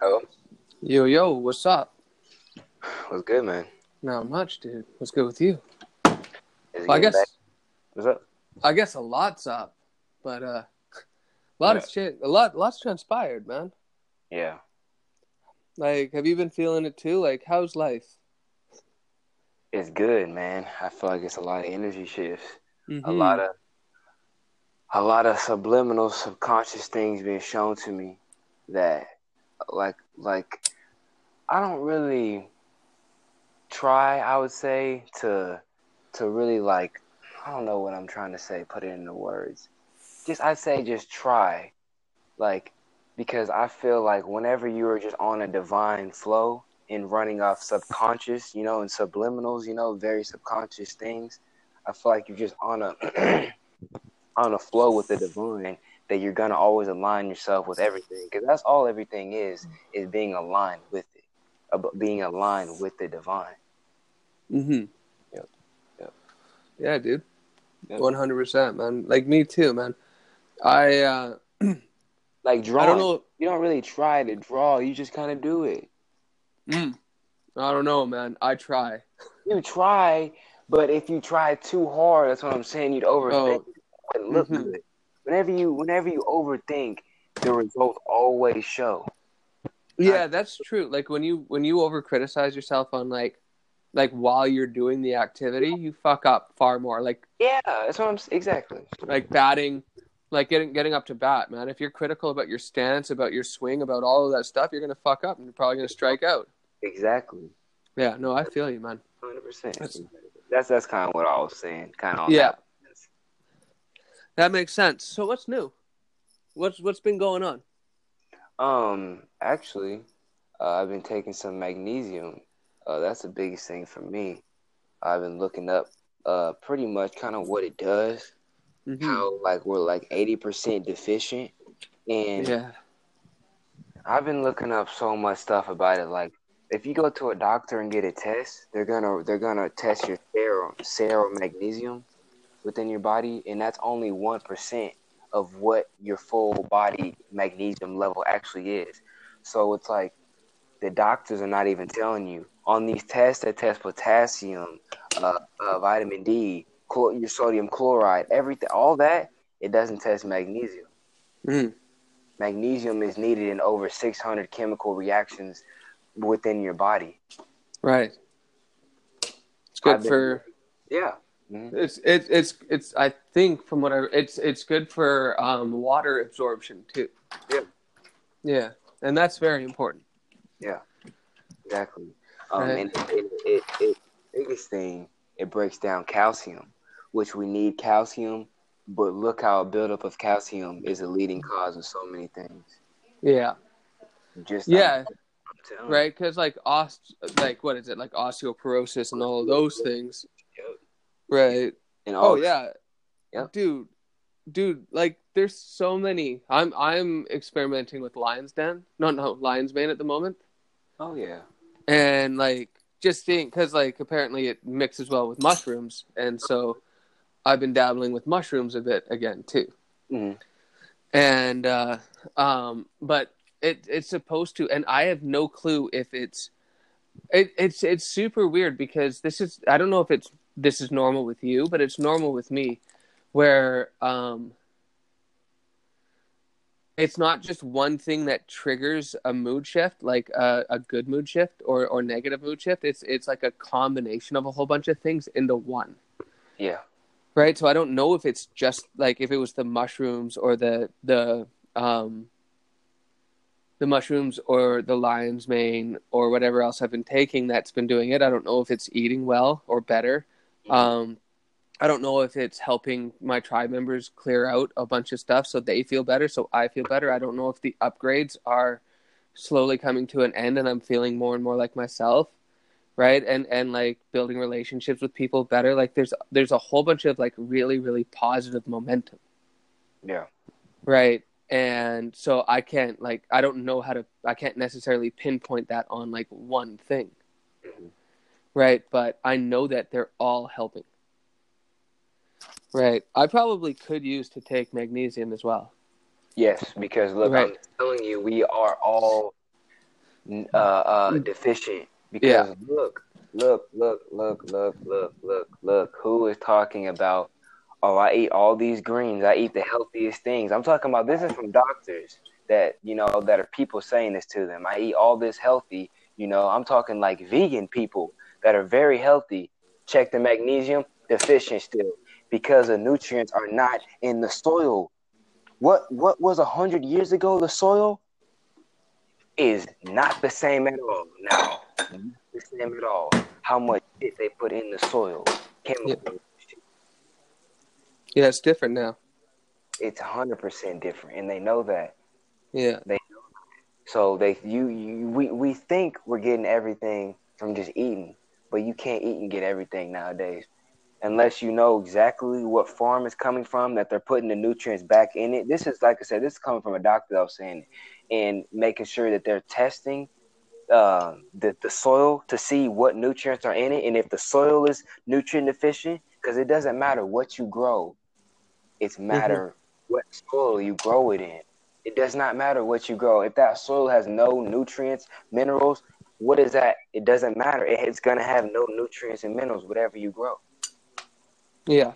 Hello. Yo, yo, what's up? What's good, man? Not much, dude. What's good with you? Well, I guess back? What's up? I guess a lot's up, but uh, a lot Yeah. of shit, a lot, lots transpired, man. Yeah. Like, have you been feeling it too? Like, how's life? It's good, man. I feel like it's a lot of energy shifts. A Mhm. lot of a lot of subliminal subconscious things being shown to me that like like I don't really try, I would say, to to really like I don't know what I'm trying to say, put it into words. Just I'd say just try. Like because I feel like whenever you are just on a divine flow and running off subconscious, you know, and subliminals, you know, very subconscious things, I feel like you're just on a on a flow with the divine that you're gonna always align yourself with everything because that's all everything is is being aligned with it, about being aligned with the divine. Mm-hmm. Yep. Yep. Yeah, dude. One hundred percent, man. Like me too, man. I uh, Like drawing, I don't know. you don't really try to draw; you just kind of do it. Mm, I don't know, man. I try. You try, but if you try too hard, that's what I'm saying. You'd overthink. Oh. it wouldn't look Mhm. good. Whenever you, whenever you overthink, the results always show. Yeah, that's true. Like when you when you over criticize yourself on like like while you're doing the activity, you fuck up far more. Like Yeah, that's what I'm exactly. like batting, like getting getting up to bat, man. If you're critical about your stance, about your swing, about all of that stuff, you're gonna fuck up and you're probably gonna strike out. Exactly. Yeah, no, I feel you, man. Hundred percent. That's- That's that's kind of what I was saying. Kind of. Yeah. That makes sense. So what's new? What's what's been going on? Um. Actually, uh, I've been taking some magnesium. Uh, that's the biggest thing for me. I've been looking up, uh, pretty much kind of what it does. Mhm. How like we're like eighty percent deficient, and Yeah. I've been looking up so much stuff about it. Like, if you go to a doctor and get a test, they're gonna they're gonna test your serum serum magnesium within your body, and that's only one percent of what your full body magnesium level actually is. So it's like the doctors are not even telling you on these tests that test potassium, uh, uh, vitamin D, chlor- your sodium chloride, everything, all that. It doesn't test magnesium Mm. magnesium is needed in over 600 chemical reactions within your body. Right. It's good been- for Yeah. Mhm. It's it's it's it's I think from what I it's it's good for um, water absorption too. Yeah. Yeah, and that's very important. Yeah, exactly. Um, Right. And it, it, it, biggest thing, it breaks down calcium, which we need calcium, but look how a buildup of calcium is a leading cause of so many things. Yeah. Just Yeah. You. Right, because like ost like what is it like osteoporosis and all of those things. Right. And Oh all yeah. Dude, dude, like there's so many. I'm I'm experimenting with Lions Den. No, no, Lions Mane at the moment. Oh yeah. and like just seeing because like apparently it mixes well with mushrooms and so i've been dabbling with mushrooms a bit again too hmm and uh um but it it's supposed to and i have no clue if it's it, it's it's super weird because this is i don't know if it's this is normal with you but it's normal with me where um it's not just one thing that triggers a mood shift like a, a good mood shift or or negative mood shift. It's it's like a combination of a whole bunch of things into one. Yeah. right? So i don't know if it's just like if it was the mushrooms or the the um the mushrooms or the lion's mane or whatever else i've been taking that's been doing it. I don't know if it's eating well or better um i don't know if it's helping my tribe members clear out a bunch of stuff so they feel better so i feel better. I don't know if the upgrades are slowly coming to an end and i'm feeling more and more like myself right? And and like building relationships with people better. Like there's there's a whole bunch of like really really positive momentum. Yeah. right? And so i can't like i don't know how to i can't necessarily pinpoint that on like one thing. Right but i know that they're all helping right i probably could use to take magnesium as well Yes, because look, Right. I'm telling you, we are all uh, uh, deficient. Because Yeah. look, look, look, look, look, look, look, look. Who is talking about? Oh, I eat all these greens. I eat the healthiest things. I'm talking about. This is from doctors that you know that are people saying this to them. I eat all this healthy. You know, I'm talking like vegan people that are very healthy. Check the magnesium deficient still because the nutrients are not in the soil. What what was a hundred years ago? The soil is not the same at all now. Not the same at all. How much shit they put in the soil? Chemicals. Yeah, it's different now. It's hundred percent different, and they know that. Yeah. they. So they you, you we we think we're getting everything from just eating, but you can't eat and get everything nowadays. Unless you know exactly what farm is coming from, that they're putting the nutrients back in it. This is like I said, this is coming from a doctor that was saying it, and making sure that they're testing um, the the soil to see what nutrients are in it, and if the soil is nutrient deficient, because it doesn't matter what you grow, it's matter what soil you grow it in. It does not matter what you grow. If that soil has no nutrients, minerals, what is that? It doesn't matter. It's gonna have no nutrients and minerals, whatever you grow. Yeah.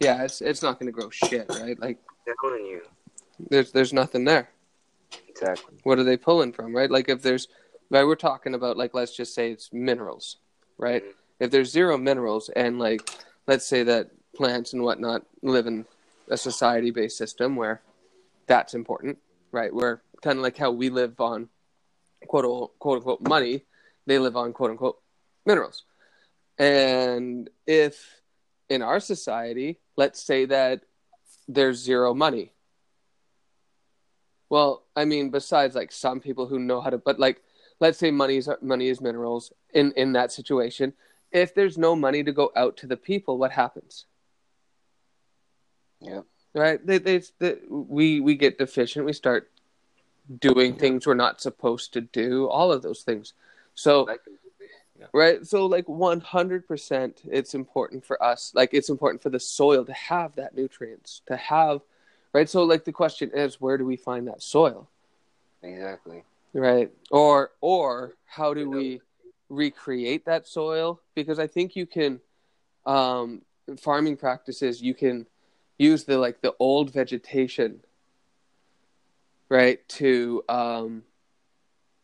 Yeah, it's it's not going to grow shit, right? Like I'm telling you. there's there's nothing there. Exactly. What are they pulling from, right? Like if there's right, we're talking about like let's just say it's minerals, right? Mhm. If there's zero minerals and like let's say that plants and whatnot live in a society based system where that's important, right? Where kind of like how we live on quote quote unquote money, they live on quote unquote minerals. And if in our society, let's say that there's zero money. Well, I mean, besides like some people who know how to, but like, let's say money is money is minerals in in that situation. If there's no money to go out to the people, what happens? Yeah. Right? They, they, they, we we get deficient. We start doing things we're not supposed to do. All of those things. So yeah. right so like 100% it's important for us like it's important for the soil to have that nutrients to have right so like the question is where do we find that soil Exactly. right or or how do we recreate that soil because i think you can um farming practices you can use the like the old vegetation right to um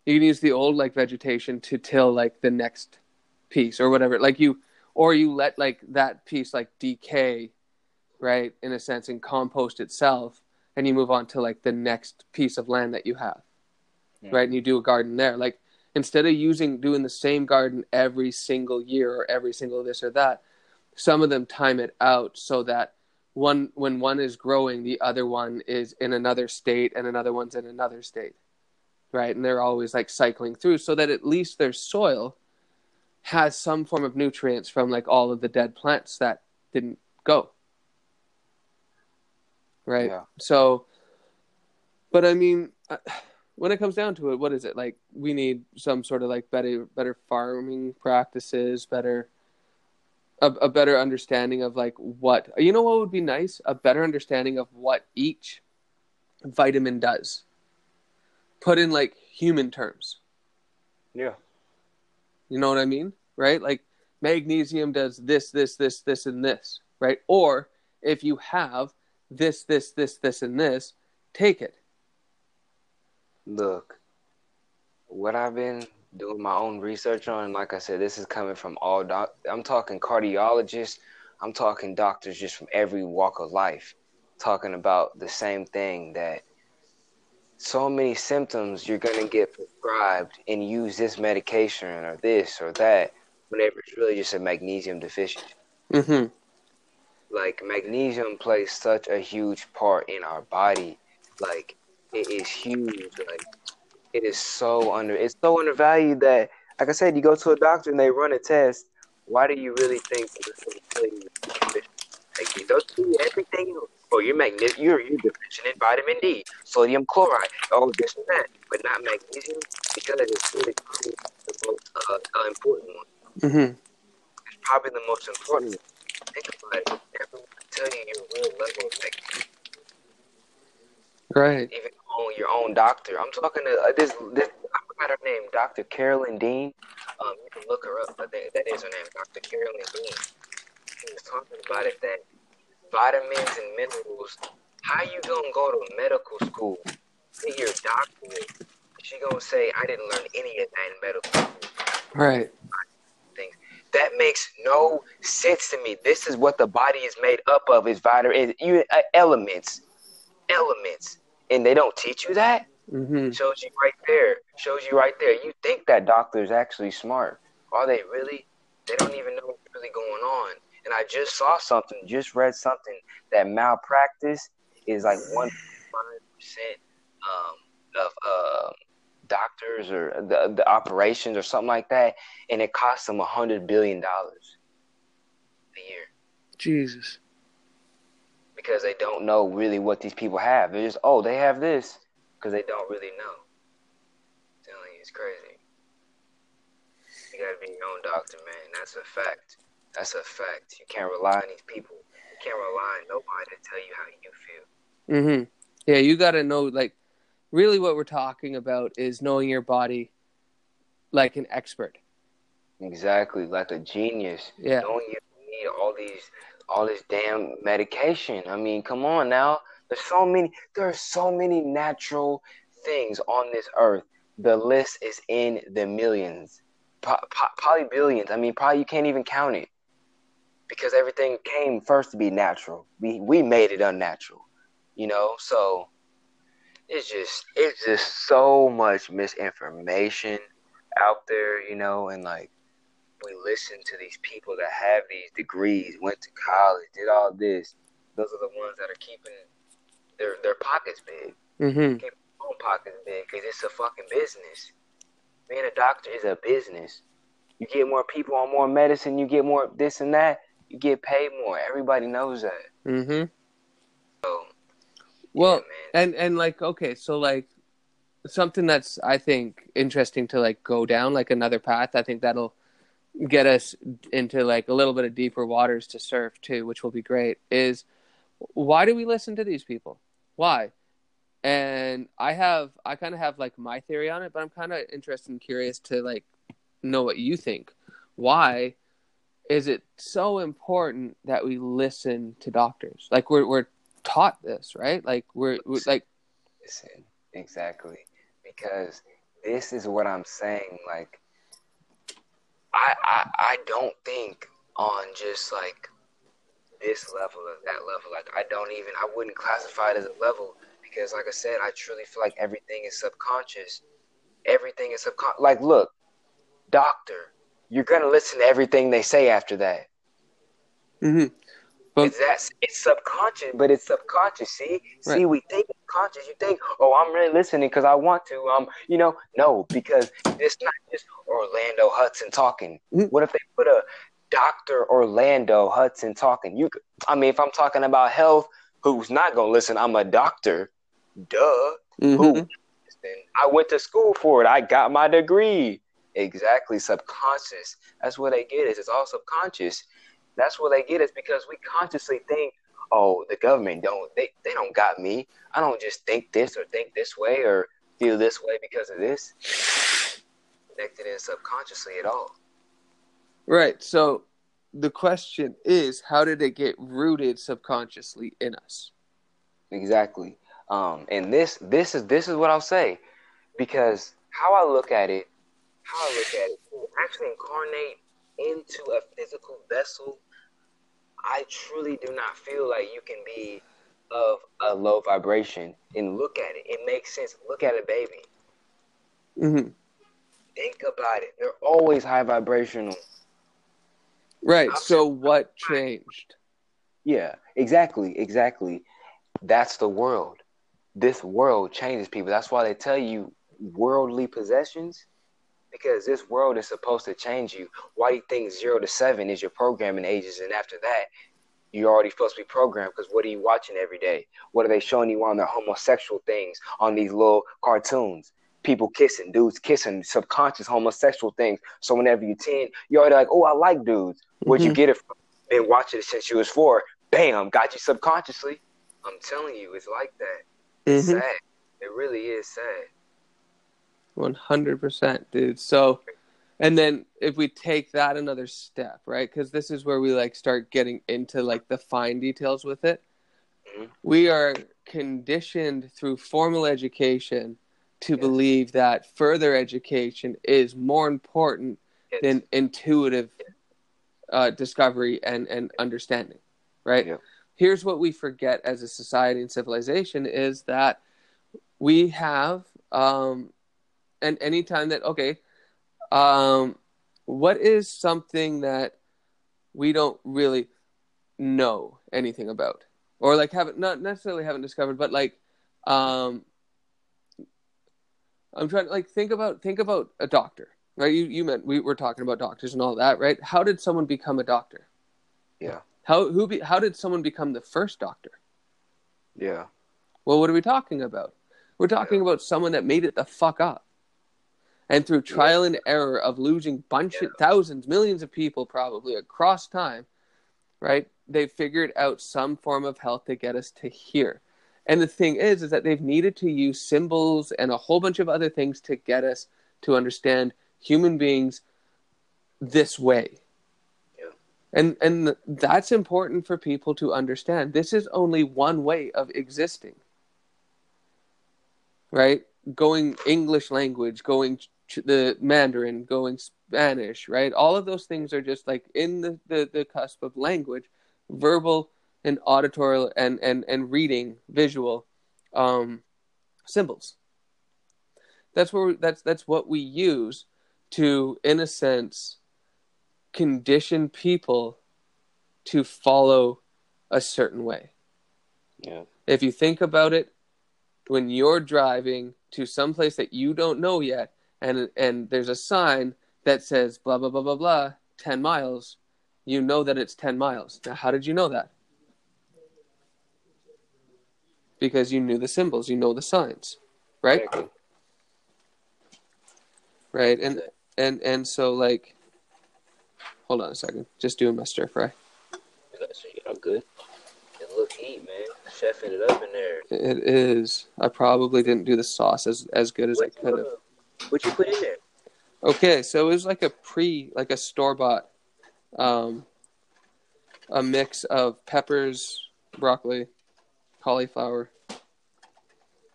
you can use the old like vegetation to till like the next piece or whatever like you or you let like that piece like decay right in a sense and compost itself and you move on to like the next piece of land that you have Yeah. right and you do a garden there like instead of using doing the same garden every single year or every single this or that some of them time it out so that one when one is growing the other one is in another state and another one's in another state right? And they're always like cycling through so that at least their soil has some form of nutrients from like all of the dead plants that didn't go right? Yeah. so but i mean uh, when it comes down to it what is it? Like we need some sort of like better better farming practices better a, a better understanding of like what you know what would be nice a better understanding of what each vitamin does put in like human terms Yeah. you know what I mean? Right? Like magnesium does this, this, this, this, and this, right? Or if you have this, this, this, this, and this, take it. Look, what I've been doing my own research on, like I said, this is coming from all doc. I'm talking cardiologists. I'm talking doctors just from every walk of life, talking about the same thing that so many symptoms you're gonna get prescribed and use this medication or this or that, whenever it's really just a magnesium deficiency. Mm-hmm. like magnesium plays such a huge part in our body like it is huge like it is so under it's so undervalued that like i said you go to a doctor and they run a test why do you really think they're gonna tell you like don't do everything else oh you're magnet you're you're deficient in vitamin d sodium chloride all this and that but not magnesium because it's really the most uh, uh, important one Mm-hmm. it's probably the most important one. Think about it. Everyone tell you your real level of magnesium. Right. even own your own doctor. I'm talking to uh, this. This I provider named Dr. Carolyn Dean. Um, you can look her up, but that, that is her name, Dr. Carolyn Dean. She was talking about it that vitamins and minerals. How you gonna go to medical school, get your doctorate? She gonna say I didn't learn any of that in medical school. Right. Things that makes no sense to me. This is what the body is made up of: is vitamin, you uh, elements, elements, and they don't teach you that. Mm-hmm. Shows you right there. Shows you right there. You think that doctor is actually smart. Are they really? They don't even know what's really going on. And I just saw something, just read something that malpractice is like one percent um, of uh, doctors or the, the operations or something like that, and it costs them a hundred billion dollars a year Jesus. Because they don't know really what these people have. They're just oh they have this because they don't really know. I'm telling you, it's crazy. You gotta be your own doctor, man. That's a fact. That's a fact. You can't rely on these people. You can't rely on nobody to tell you how you feel. Mm-hmm. Yeah, you got to know, like, really what we're talking about is knowing your body like an expert. Exactly, like a genius. Yeah. Knowing you need all these, all this damn medication. I mean, come on now. There's so many. There are so many natural things on this earth. The list is in the millions, probably billions. I mean, probably you can't even count it because everything came first to be natural. We we made it unnatural, you know. So it's just it's just so much misinformation out there, you know, and like we listen to these people that have these degrees, went to college, did all this. Those are the ones that are keeping their their pockets big, Mm-hmm. keep their own pockets big, because it's a fucking business. Being a doctor is a business. You get more people on more medicine, you get more this and that, you get paid more. Everybody knows that. Mm-hmm. So, Well, yeah, and and like okay, so like something that's I think interesting to like go down like another path. I think that'll get us into like a little bit of deeper waters to surf too, which will be great. Is why do we listen to these people? Why? And I have I kind of have like my theory on it, but I'm kind of interested and curious to like know what you think. Why is it so important that we listen to doctors? Like we're we're taught this, right? Like we're, we're like Listen, exactly. Because this is what I'm saying. Like, I, I, I don't think on just like this level or that level. Like, I don't even, I wouldn't classify it as a level because, like I said, I truly feel like everything is subconscious. Everything is subconscious. Like, look, doctor, you're gonna listen to everything they say after that. mhm. But- it's that it's subconscious, but it's subconscious. See, see, we think it's conscious. You think, oh, I'm really listening because I want to. Um, you know, no, because it's not just Orlando Hudson talking. Mhm. What if they put a Doctor Orlando Hudson talking? You, could- I mean, if I'm talking about health, who's not gonna listen? I'm a doctor. Duh. Mhm. Who? I went to school for it. I got my degree. Exactly, subconscious. That's what they get. Is it's all subconscious. That's what they get. Is because we consciously think, oh, the government don't. They they don't got me. I don't just think this or think this way or feel this way because of this. Connected in subconsciously at all. Right. So the question is, how did it get rooted subconsciously in us? Exactly. Um, and this this is this is what I'll say, because how I look at it, how I look at it, to actually incarnate into a physical vessel, I truly do not feel like you can be of a low vibration. And look at it; it makes sense. Look at a baby. hmm Think about it. They're always high vibrational. Right. I'm So what changed? Yeah, exactly, exactly. That's the world. This world changes people. That's why they tell you worldly possessions, because this world is supposed to change you. Why do you think zero to seven is your programming ages, and after that, you're already supposed to be programmed? Because what are you watching every day? What are they showing you on their homosexual things on these little cartoons? People kissing, dudes kissing, subconscious homosexual things. So whenever you're 10, you're already like, oh, I like dudes. Where'd you Mhm. get it from? Been watching it since you was four. Bam, got you subconsciously. I'm telling you, it's like that. It's Mhm. sad. It really is sad. One hundred percent, dude. So, and then if we take that another step, right? Because this is where we like start getting into like the fine details with it. Mhm. We are conditioned through formal education to believe that further education is more important Yes. than intuitive uh, discovery and and understanding, right? Yeah. Here's what we forget as a society and civilization is that we have um, and anytime that okay um what is something that we don't really know anything about or like haven't not necessarily haven't discovered but like um i'm trying to like think about think about a doctor right you you meant we were talking about doctors and all that right how did someone become a doctor Yeah. how who be, how did someone become the first doctor Yeah. well, what are we talking about? We're talking about someone that made it the fuck up. And through trial and error of losing bunch of thousands, millions of people probably across time, right? They figured out some form of health to get us to here. And the thing is, is that they've needed to use symbols and a whole bunch of other things to get us to understand human beings this way. Yeah. And and that's important for people to understand. This is only one way of existing. Right? Going English language, going ch- the Mandarin, going Spanish, right? All of those things are just like in the, the, the cusp of language, verbal and auditory and, and, and reading, visual um, symbols. That's where we, that's that's what we use to, in a sense, condition people to follow a certain way. Yeah. If you think about it, when you're driving to some place that you don't know yet, and and there's a sign that says blah blah blah blah blah, ten miles, you know that it's ten miles. Now, how did you know that? Because you knew the symbols, you know the signs, right? Exactly. Right, and and and so like, hold on a second, just doing my stir fry. So good. It looks heat, man. Chefing it up in there. It is. I probably didn't do the sauce as as good as I could have. what you put in there? Okay, so it was like a pre, like a store bought, um, a mix of peppers, broccoli, cauliflower,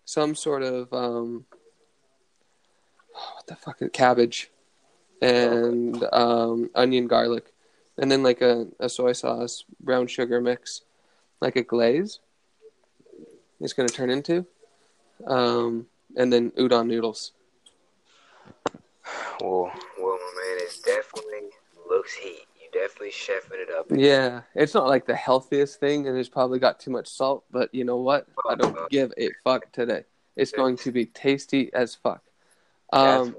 some sort of um, what the fuck, is cabbage, and um, onion, garlic, and then like a, a soy sauce, brown sugar mix, like a glaze. It's gonna turn into, um, and then udon noodles. Well, well, my man, it's definitely looks heat. You definitely chefing it up. Yeah, it's not like the healthiest thing, and it's probably got too much salt. But you know what? I don't give a fuck today. It's going to be tasty as fuck. Um.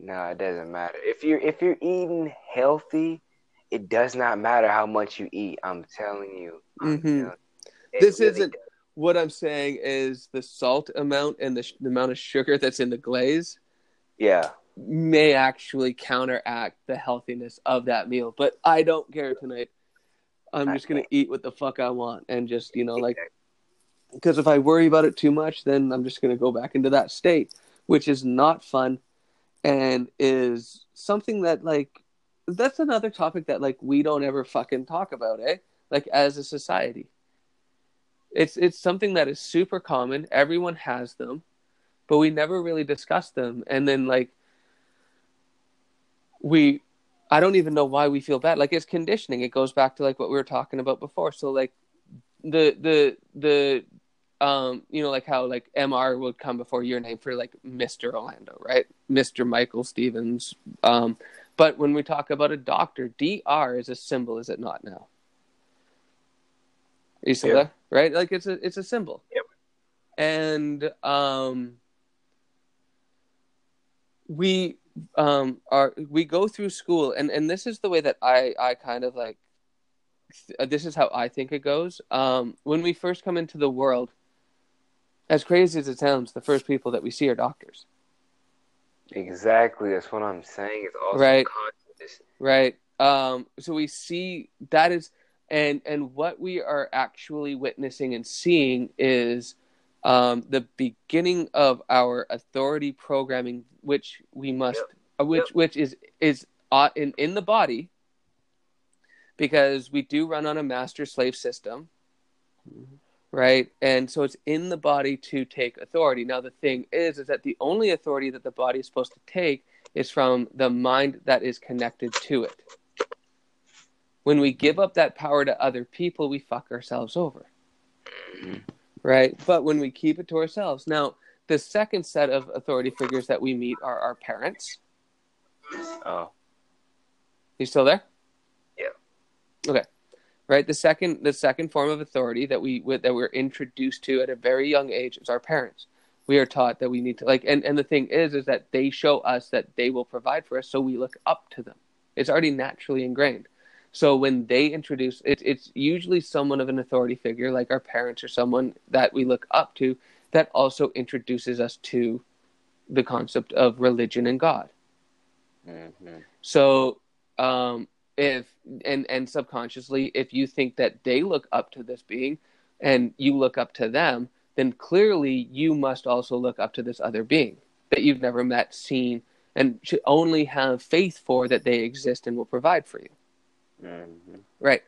No, it doesn't matter. If you're if you're eating healthy, it does not matter how much you eat. I'm telling you. I'm Mhm. telling you. This really isn't- what I'm saying is the salt amount and the, sh- the amount of sugar that's in the glaze Yeah. May actually counteract the healthiness of that meal. But I don't care tonight. I'm just gonna eat what the fuck I want and just you know like because if I worry about it too much, then I'm just to go back into that state, which is not fun and is something that, like, that's another topic that, like, we don't ever fucking talk about, eh? Like, as a society. It's, it's something that is super common. Everyone has them, but we never really discuss them. And then, like, we, I don't even know why we feel bad. Like, it's conditioning. It goes back to, like, what we were talking about before. So, like, the, the, the, um, you know, like how like MR would come before your name for like Mr. Orlando, right? Mr. Michael Stevens. Um, but when we talk about a doctor, DR is a symbol, is it not now? You still Yeah. there? Right? Like it's a it's a symbol. Yep. And um we um are we go through school and and this is the way that I I kind of like th- this is how I think it goes. Um when we first come into the world as crazy as it sounds, the first people that we see are doctors, Exactly. That's what I'm saying. It's also Right. right? Um, so we see that is, and and what we are actually witnessing and seeing is um, the beginning of our authority programming, which we must, Yep. uh, which Yep. which is is uh, in in the body, because we do run on a master slave system, right? And so it's in the body to take authority. Now the thing is, is that the only authority that the body is supposed to take is from the mind that is connected to it. When we give up that power to other people, we fuck ourselves over right? But when we keep it to ourselves. Now, the second set of authority figures that we meet are our parents. Oh, You still there? Yeah. Okay. Right. The second, the second form of authority that we that we're introduced to at a very young age is our parents. We are taught that we need to like, and and the thing is, is that they show us that they will provide for us, so we look up to them. It's already naturally ingrained. So when they introduce it, it's usually someone of an authority figure, like our parents or someone that we look up to, that also introduces us to the concept of religion and God. hmm So um, if and and subconsciously, if you think that they look up to this being, and you look up to them, then clearly you must also look up to this other being that you've never met, seen, and should only have faith for that they exist and will provide for you. Hmm Right.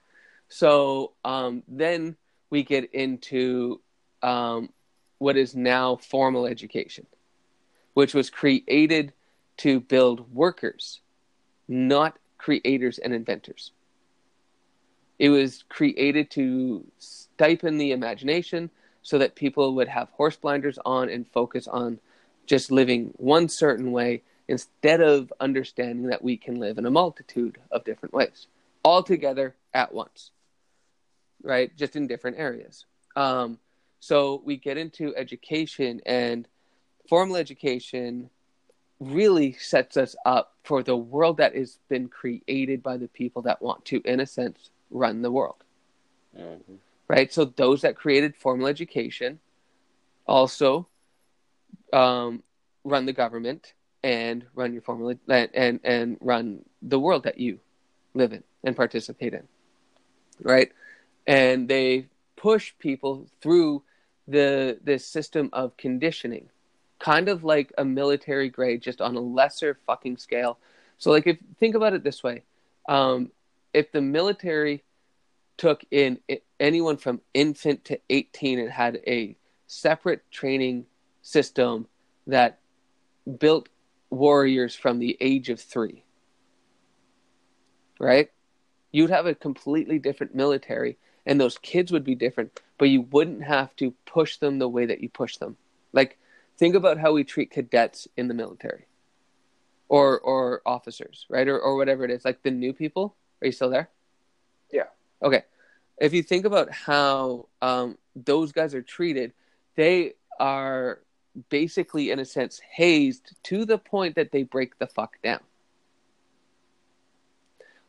So um, then we get into um, what is now formal education, which was created to build workers, not creators and inventors. It was created to stipend the imagination so that people would have horse blinders on and focus on just living one certain way instead of understanding that we can live in a multitude of different ways all together at once, right? Just in different areas. Um, so we get into education, and formal education really sets us up for the world that has been created by the people that want to, in a sense, run the world, hmm right? So those that created formal education also um, run the government and run your formal and and run the world that you live in and participate in right? And they push people through the this system of conditioning kind of like a military grade just on a lesser fucking scale. So like if think about it this way. Um, if the military took in anyone from infant to 18 and had a separate training system that built warriors from the age of three right you'd have a completely different military and those kids would be different but you wouldn't have to push them the way that you push them. Like think about how we treat cadets in the military. Or or officers right? Or, or whatever it is. Like the new people are you still there? Yeah. okay. If you think about how um, those guys are treated they are basically in a sense hazed to the point that they break the fuck down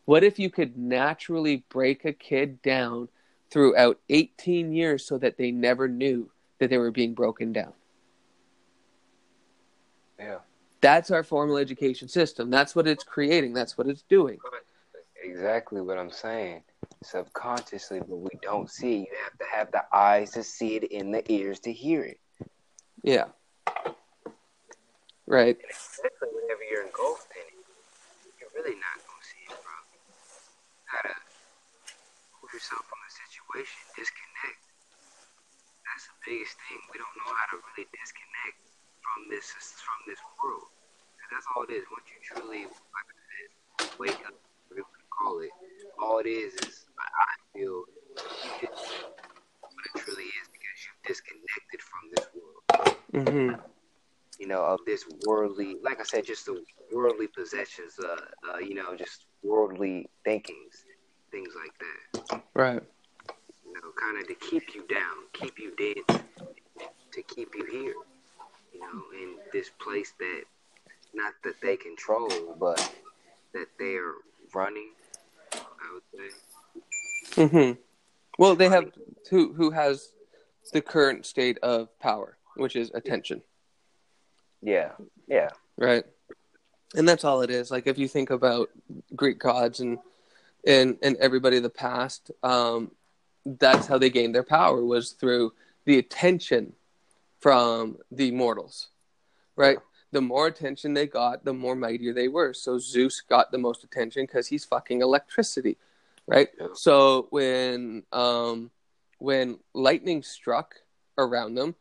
what if you could naturally break a kid down throughout 18 years so that they never knew that they were being broken down? Yeah. That's our formal education system. That's what it's creating. That's what it's doing. Exactly what I'm saying. Subconsciously, but we don't see it. You have to have the eyes to see it and the ears to hear it. Yeah. Right. And especially whenever you're engulfed in it, you're really not gonna see it, bro. You gotta pull yourself from the situation, disconnect. That's the biggest thing. We don't know how to really disconnect from this from this world. And that's all it is. Once you truly, like I said, wake up, whatever you call it, all it is is I, feel what it truly is because you've disconnected from this world Mm-hmm. you know, of this worldly, like I said, just the worldly possessions, uh, uh, you know, just worldly thinkings, things like that. Right. You know, kind of to keep you down, keep you dead, to keep you here, you know, in this place that, not that they control, but that they're running. I would say. Mm-hmm. Well, they have who who has the current state of power, which is attention. Yeah, yeah, right and that's all it is like if you think about greek gods and and and everybody of the past um that's how they gained their power was through the attention from the mortals, right? The more attention they got, the more mightier they were. So Zeus got the most attention because he's fucking electricity, right? Yeah. So when um, when lightning struck around them,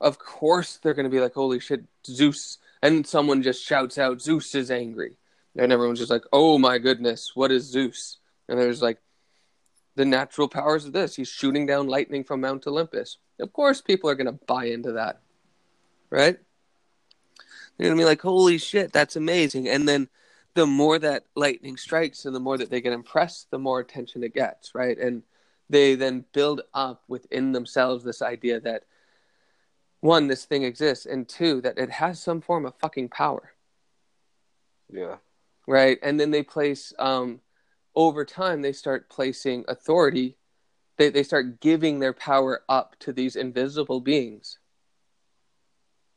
of course they're going to be like, "Holy shit, Zeus!" And someone just shouts out, "Zeus is angry," and everyone's just like, "Oh my goodness, what is Zeus?" And there's like the natural powers of this. He's shooting down lightning from Mount Olympus. Of course, people are going to buy into that, right? They're going to be like, "Holy shit, that's amazing!" And then the more that lightning strikes and the more that they get impressed, the more attention it gets, right? And they then build up within themselves this idea that one, this thing exists, and two, that it has some form of fucking power, Yeah. right? And then they place, um, over time, they start placing authority. They they start giving their power up to these invisible beings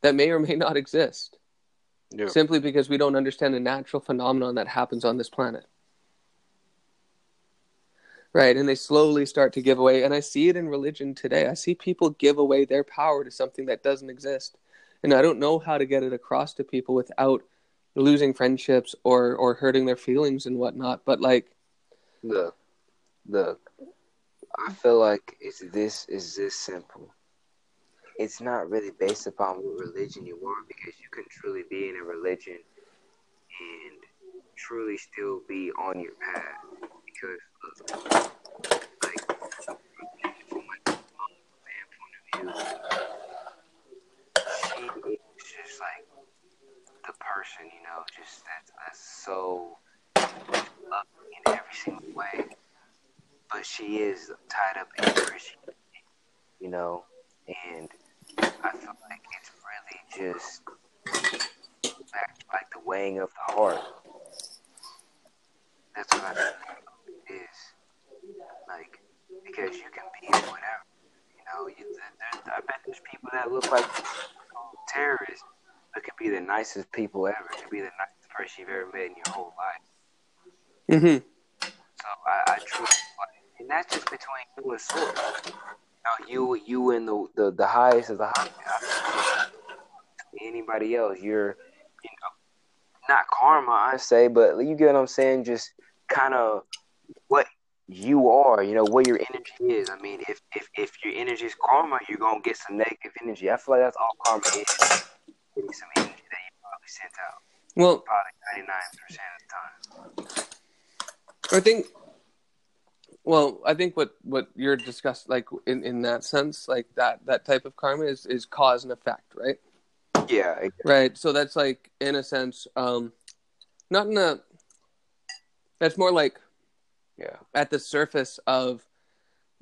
that may or may not exist, Yeah. simply because we don't understand the natural phenomenon that happens on this planet. Right, and they slowly start to give away, and I see it in religion today. I see people give away their power to something that doesn't exist, and I don't know how to get it across to people without losing friendships or or hurting their feelings and whatnot. But like, Look, look. I feel like it's this is this simple. It's not really based upon what religion you are because you can truly be in a religion and truly still be on your path. Because look, like from my mom's standpoint of view, she is just like the person, you know, just that's, that's so loving in every single way. But she is tied up in Christianity, you know, and I feel like it's really just back, like the weighing of the heart. That's what I think it is. Like, because you can be whatever, you know. You, I bet there's people that look like terrorists, but could be the nicest people ever. Could be the nicest person you've ever met in your whole life. Hmm So I, I truly, and that's just between you and. You know, you, you and the, the, the highest of the high. Anybody else, you're, you know, not karma, I say, but you get what I'm saying. Just kind of what you are. You know, what your energy is. I mean, if if if your energy is karma, you're gonna get some negative energy. I feel like that's all karma is. Getting some energy that you probably sent out. well, Probably 99% of the time. I think. Well, I think what what you're discussing, like in in that sense, like that that type of karma is is cause and effect, right? Yeah, Right. So that's like in a sense, um, not in a. That's more like yeah, at the surface of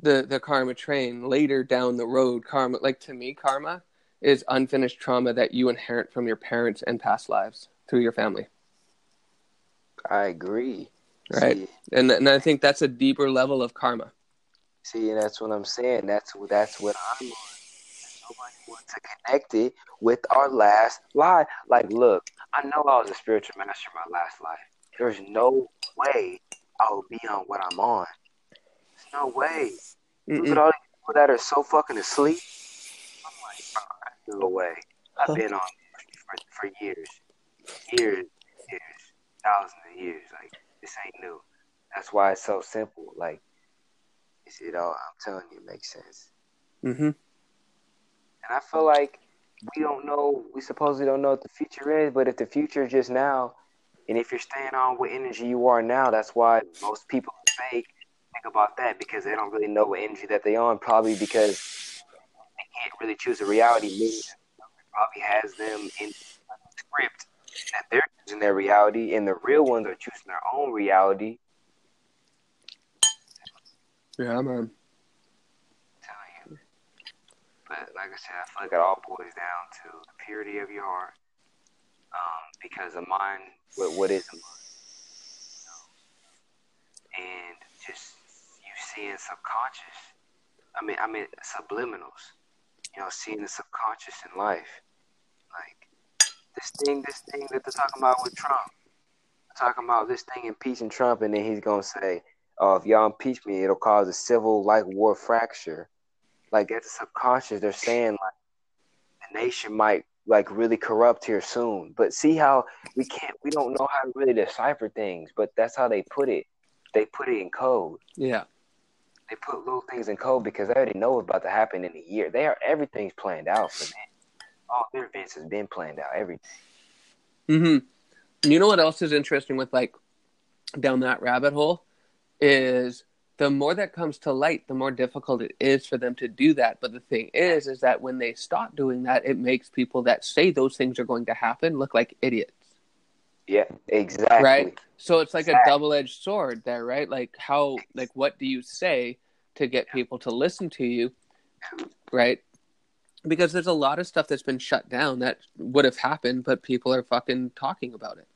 the the karma train. Later down the road, karma, like to me, karma is unfinished trauma that you inherit from your parents and past lives through your family. I agree. Right. See, And and I think that's a deeper level of karma. See, and that's what I'm saying. That's what that's what I'm on. Nobody wants to connect it with our last life. Like, look, I know I was a spiritual master in my last life. There's no way I will be on what I'm on. There's no way. Look Mm-mm. at all these people that are so fucking asleep. I'm like, bro, no way. I've been on for, for years, years, years, thousands of years. Like, this ain't new. That's why it's so simple. Like, it's, it all, I'm telling you, it makes sense. Mm-hmm. And I feel like we don't know, we supposedly don't know what the future is, but if the future is just now, and if you're staying on what energy you are now, that's why most people fake think about that because they don't really know what energy that they're on, probably because they can't really choose a reality. Maybe probably has them in script that they're their reality, and the real ones are choosing their own reality. Yeah, man. telling you. But like I said, I feel like it all boils down to the purity of your heart. Um, because a mind, what, what is a mind? You know? And just you seeing subconscious. I mean, I mean subliminals. You know, seeing the subconscious in life. This thing, this thing that they're talking about with Trump. They're talking about this thing impeaching Trump, and then he's gonna say, "Oh, if y'all impeach me, it'll cause a civil like war fracture." Like that's subconscious. They're saying like the the nation might like really corrupt here soon. But see how we can't we don't know how to really decipher things, but that's how they put it. They put it in code. Yeah. They put little things in code because they already know what's about to happen in a year. They are everything's planned out for them. All their events has been planned out. Everything. hmm You know what else is interesting with like down that rabbit hole is the more that comes to light, the more difficult it is for them to do that. But the thing is, is that when they stop doing that, it makes people that say those things are going to happen look like idiots. Yeah, exactly. Right. So it's like Exactly. a double edged sword there, right? Like how like what do you say to get people to listen to you? Right? Because there's a lot of stuff that's been shut down that would have happened, but people are fucking talking about it.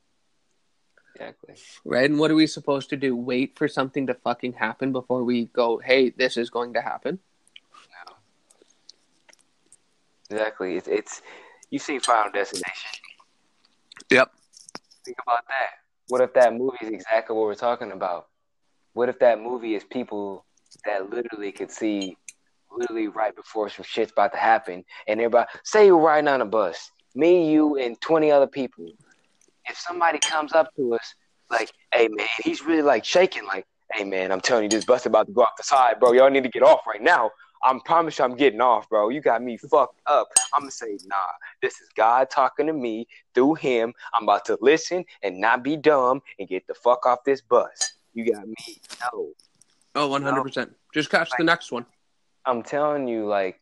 Exactly. Right? And what are we supposed to do? Wait for something to fucking happen before we go, hey, this is going to happen? Exactly. It's it's you see Final Destination. Yep. Think about that. What if that movie is exactly what we're talking about? What if that movie is people that literally could see literally right before some shit's about to happen and everybody say you're riding on a bus, me, you, and twenty other people. If somebody comes up to us like, hey man, he's really like shaking, like, hey man, I'm telling you this bus about to go off the side, bro. Y'all need to get off right now. I'm promise you I'm getting off, bro. You got me fucked up. I'm gonna say, nah, this is God talking to me through him. I'm about to listen and not be dumb and get the fuck off this bus. You got me. No. Oh, 100%. Just catch the next one. I'm telling you, like,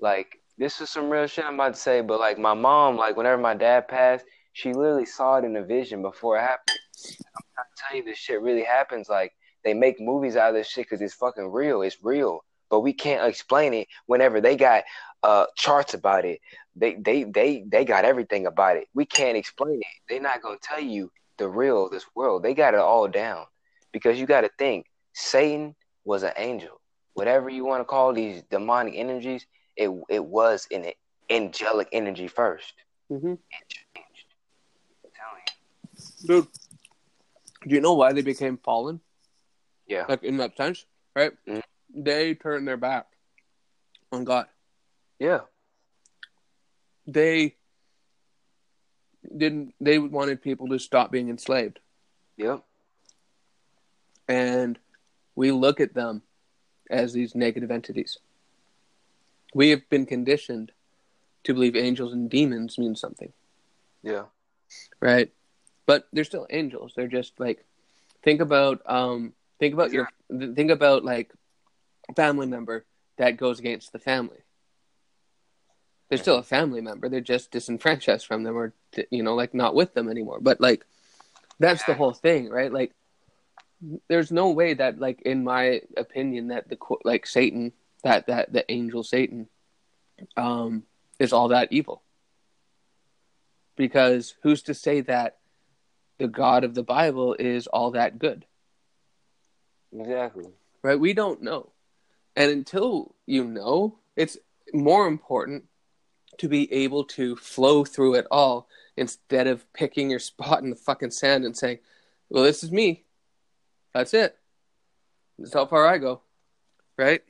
like this is some real shit I'm about to say, but like my mom, like whenever my dad passed, she literally saw it in a vision before it happened. I'm trying to tell you, this shit really happens. Like they make movies out of this shit because it's fucking real. It's real, but we can't explain it. Whenever they got uh charts about it, they they they they got everything about it. We can't explain it. They're not gonna tell you the real this world. They got it all down because you got to think Satan was an angel. Whatever you want to call these demonic energies, it it was an angelic energy first. Mm-hmm. It changed. I'm telling you. Dude, do you know why they became fallen? Yeah. Like in that sense, right? Mhm. They turned their back on God. Yeah. They didn't. They wanted people to stop being enslaved, Yep. and we look at them as these negative entities. We have been conditioned to believe angels and demons mean something. Yeah. right? But they're still angels. They're just like think about um think about your think about like family member that goes against the family. They're still a family member. They're just disenfranchised from them, or you know, like not with them anymore. But like that's the whole thing, right? Like there's no way that like in my opinion that the like Satan that that the angel Satan um is all that evil because who's to say that the God of the Bible is all that good, Exactly. right? We don't know. And until you know, it's more important to be able to flow through it all instead of picking your spot in the fucking sand and saying, well, this is me. That's it. That's how far I go, right?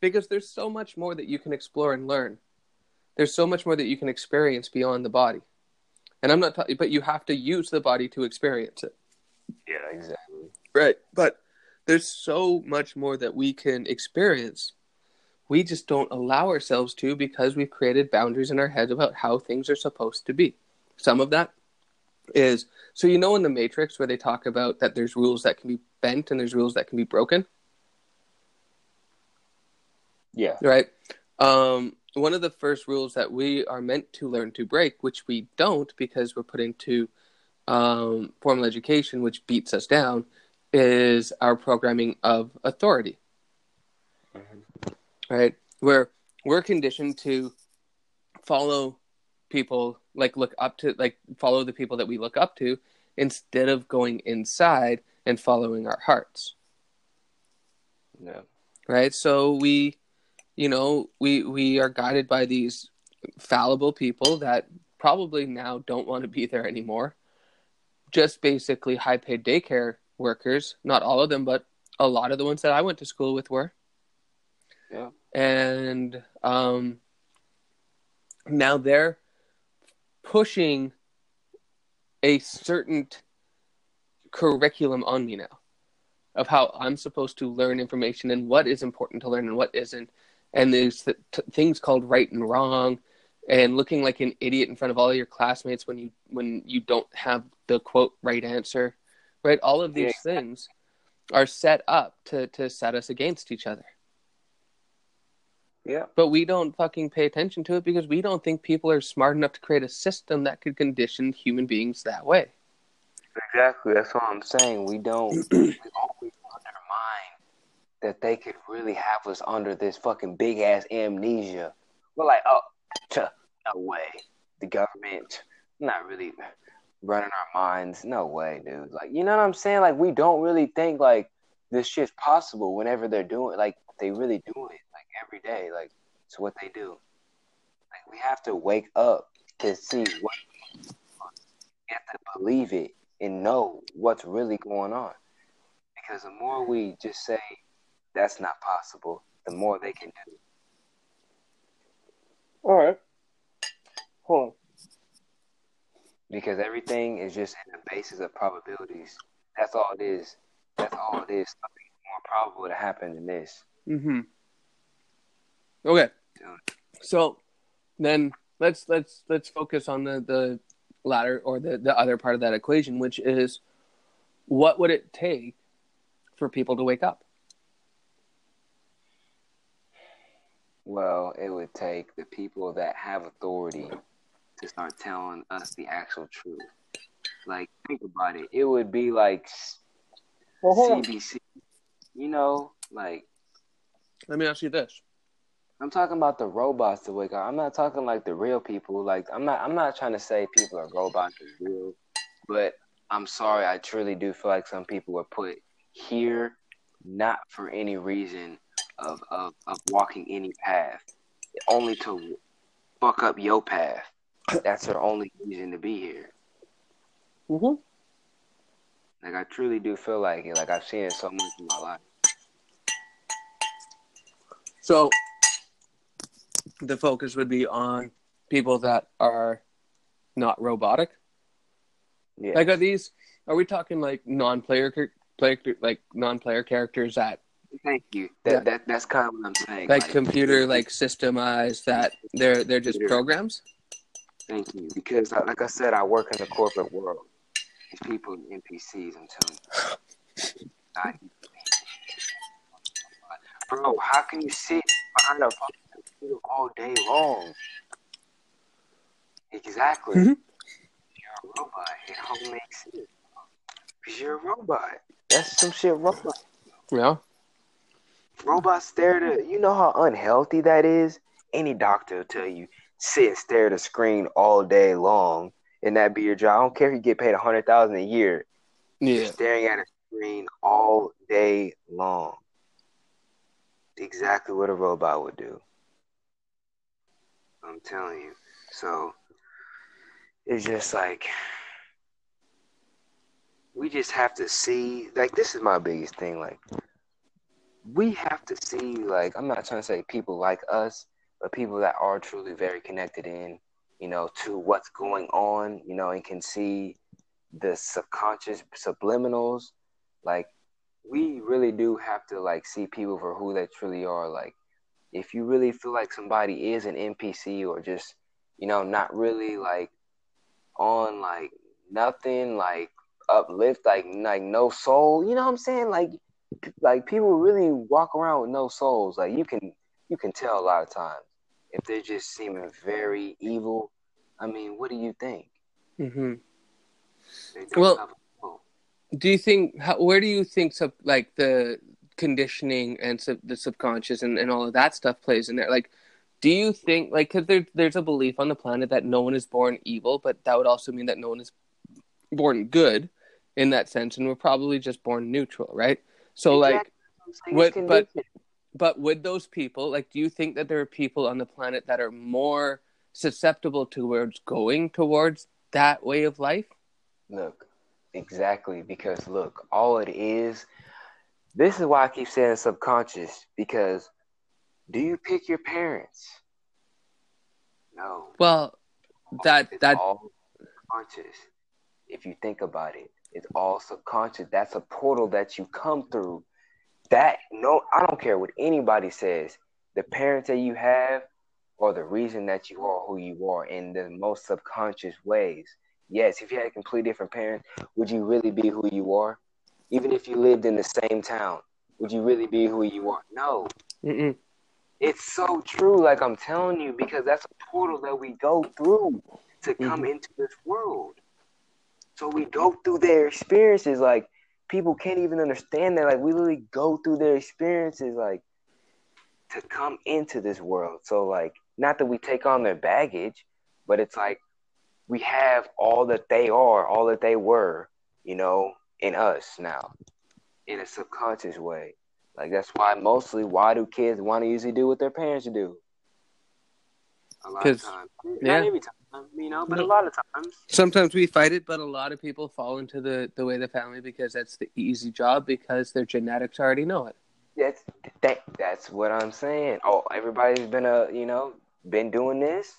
Because there's so much more that you can explore and learn. There's so much more that you can experience beyond the body. And I'm not talking, but you have to use the body to experience it. Yeah. Exactly. Right. But there's so much more that we can experience. We just don't allow ourselves to because we've created boundaries in our heads about how things are supposed to be. Some of that is so you know in the Matrix where they talk about that there's rules that can be bent and there's rules that can be broken, Yeah. right? Um, one of the first rules that we are meant to learn to break, which we don't because we're put into um, formal education, which beats us down, is our programming of authority. Right? Where we're conditioned to follow people, like look up to, like follow the people that we look up to, instead of going inside and following our hearts. Yeah. right? So we you know we we are guided by these fallible people that probably now don't want to be there anymore. Just basically high paid daycare workers. Not all of them but a lot of the ones that i went to school with were. Yeah. and um now they're pushing a certain curriculum on me now of how I'm supposed to learn information and what is important to learn and what isn't. And there's th- t- things called right and wrong, and looking like an idiot in front of all your classmates when you when you don't have the quote right answer, right? All of these Yeah. things are set up to to set us against each other. Yeah. But we don't fucking pay attention to it because we don't think people are smart enough to create a system that could condition human beings that way. Exactly. That's what I'm saying. We don't. we always undermine that they could really have us under this fucking big ass amnesia. We're like, oh, tch, no way. The government not really running our minds. No way, dude. Like, you know what I'm saying? Like, we don't really think like this shit's possible whenever they're doing. Like, they really do it every day. Like, it's what they do. Like, we have to wake up to see what. We have to believe it and know what's really going on. Because the more we just say that's not possible, the more they can do. All right. Hold on. Because everything is just in the basis of probabilities. That's all it is. That's all it is. Something more probable to happen than this. Mm-hmm. Okay. So then let's let's let's focus on the the latter or the the other part of that equation, which is what would it take for people to wake up? Well, it would take the people that have authority to start telling us the actual truth. Like, think about it. It would be like Well, CBC. You know, like Let me ask you this. I'm talking about the robots to wake up. I'm not talking like the real people. Like I'm not I'm not trying to say people are robots as real, but I'm sorry, I truly do feel like some people were put here not for any reason of of, of walking any path. Only to fuck up your path. That's their only reason to be here. Mm-hmm. Like I truly do feel like it. Like I've seen it so much in my life. So the focus would be on people that are not robotic. Yeah. Like, are these? Are we talking like non-player, player, like non-player characters that Thank you. That, Yeah. that that's kind of what I'm saying. like computer, like systemized that they're they're just programs? Thank you. Because, uh, like I said, I work in the corporate world. These people NPCs, I'm telling you. I- Bro, how can you sit behind a fucking computer all day long? Exactly. Mhm. You're a robot. It don't make sense. Because you're a robot. That's some shit robot. Yeah. Robots stare to you know how unhealthy that is? Any doctor will tell you sit and stare at a screen all day long and that be your job. I don't care if you get paid a hundred thousand a year. You're Yeah. staring at a screen all day long. Exactly what a robot would do. I'm telling you. So it's just like we just have to see like this is my biggest thing like we have to see like i'm not trying to say people like us but people that are truly very connected in you know to what's going on you know and can see the subconscious subliminals like we really do have to like see people for who they truly are like if you really feel like somebody is an npc or just you know not really like on like nothing like uplift like like no soul you know what i'm saying like like people really walk around with no souls like you can you can tell a lot of times if they're just seeming very evil i mean what do you think Mm-hmm. Well- have a soul. Do you think? How, where do you think sub, like the conditioning and sub, the subconscious and, and all of that stuff plays in there? Like, do you think like because there, there's a belief on the planet that no one is born evil, but that would also mean that no one is born good in that sense, and we're probably just born neutral, right? So like. Exactly. I'm what- but- conditioned. But would those people, like, do you think that there are people on the planet that are more susceptible towards going towards that way of life? Look, exactly. Because look, all it is, this is why I keep saying subconscious. Because do you pick your parents? No. Well, that it's that all conscious. If you think about it, it's all subconscious. That's a portal that you come through. That no, I don't care what anybody says. The parents that you have are the reason that you are who you are in the most subconscious ways. Yes, if you had a completely different parents, would you really be who you are? Even if you lived in the same town, would you really be who you are? No. mm-mm. It's so true, like I'm telling you, because that's a portal that we go through to come Mhm. into this world. So we go through their experiences. Like people can't even understand that. Like we literally go through their experiences, like to come into this world. So like, not that we take on their baggage, but it's like we have all that they are, all that they were, you know, in us now, in a subconscious way. Like that's why mostly why do kids want to usually do what their parents do? A lot of times, yeah. not every time, you know, but a lot of times. Sometimes we fight it, but a lot of people fall into the the way of the family because that's the easy job because their genetics already know it. That's that, that's what I'm saying. Oh, everybody's been a you know been doing this.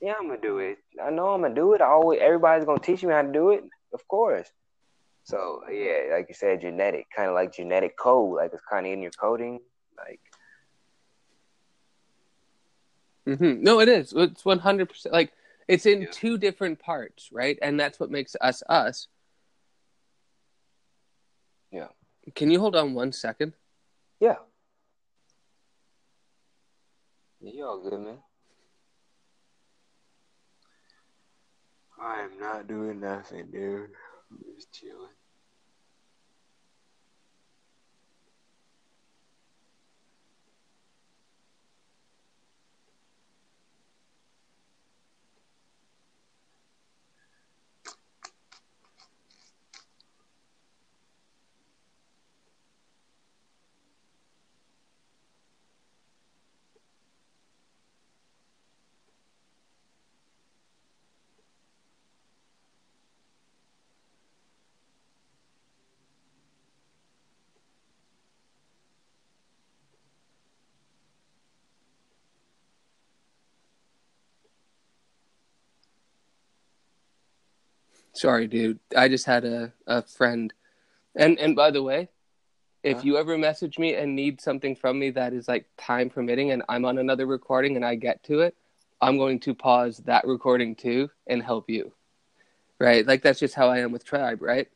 Yeah, I'm gonna do it. I know I'm gonna do it. I always everybody's gonna teach me how to do it, of course. So yeah, like you said, genetic, kind of like genetic code, like it's kind of in your coding. Like hmm No, it is. It's one hundred percent. Like it's in Yeah. two different parts, right? And that's what makes us us. Yeah. Can you hold on one second? yeah, yeah, you all good, man. I am not doing nothing, dude. I'm just chilling. Sorry, dude. I just had a, a friend. And and by the way, if Huh? you ever message me and need something from me that is like time permitting and I'm on another recording and I get to it, I'm going to pause that recording too and help you. Right? Like that's just how I am with Tribe, right?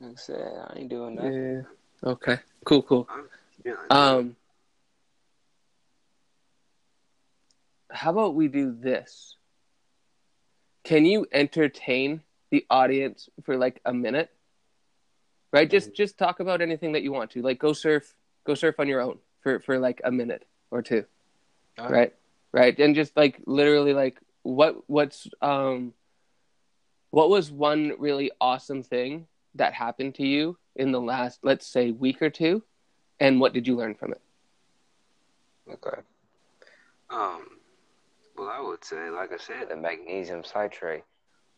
Like I said, I ain't doing nothing. Yeah. Okay. Cool, cool. Yeah, Um How about we do this? Can you entertain the audience for like a minute? Right? Just just talk about anything that you want to. Like go surf go surf on your own for for like a minute or two. Alright. Right? Right? And just like literally like what what's um what was one really awesome thing that happened to you in the last let's say week or two and what did you learn from it? Okay. Um. Well, I would say, like I said, the magnesium citrate.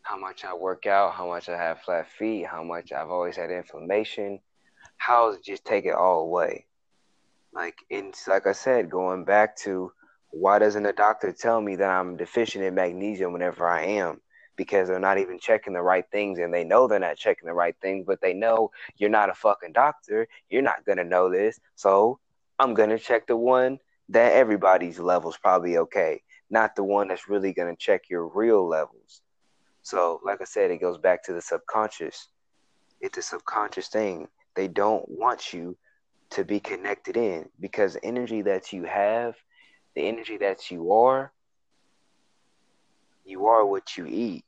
How much I work out, how much I have flat feet, how much I've always had inflammation. How to just take it all away. Like, like I said, going back to why doesn't a doctor tell me that I'm deficient in magnesium whenever I am? Because they're not even checking the right things, and they know they're not checking the right things, but they know you're not a fucking doctor. You're not gonna know this, so I'm gonna check the one that everybody's levels probably okay, not the one that's really gonna check your real levels. So, like I said, it goes back to the subconscious. It's a subconscious thing. They don't want you to be connected in because the energy that you have, the energy that you are, you are what you eat.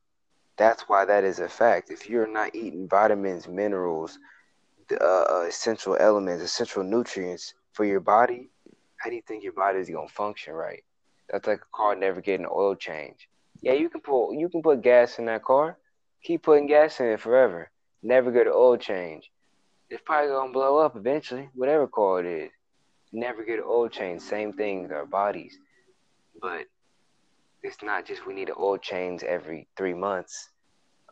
That's why that is a fact. If you're not eating vitamins, minerals, the, uh, uh, essential elements, essential nutrients for your body, how do you think your body is gonna function right? That's like a car never getting an oil change. Yeah, you can pull, you can put gas in that car, keep putting gas in it forever, never get an oil change. It's probably gonna blow up eventually, whatever car it is. Never get an oil change. Same thing with our bodies, but it's not just we need an oil change every three months.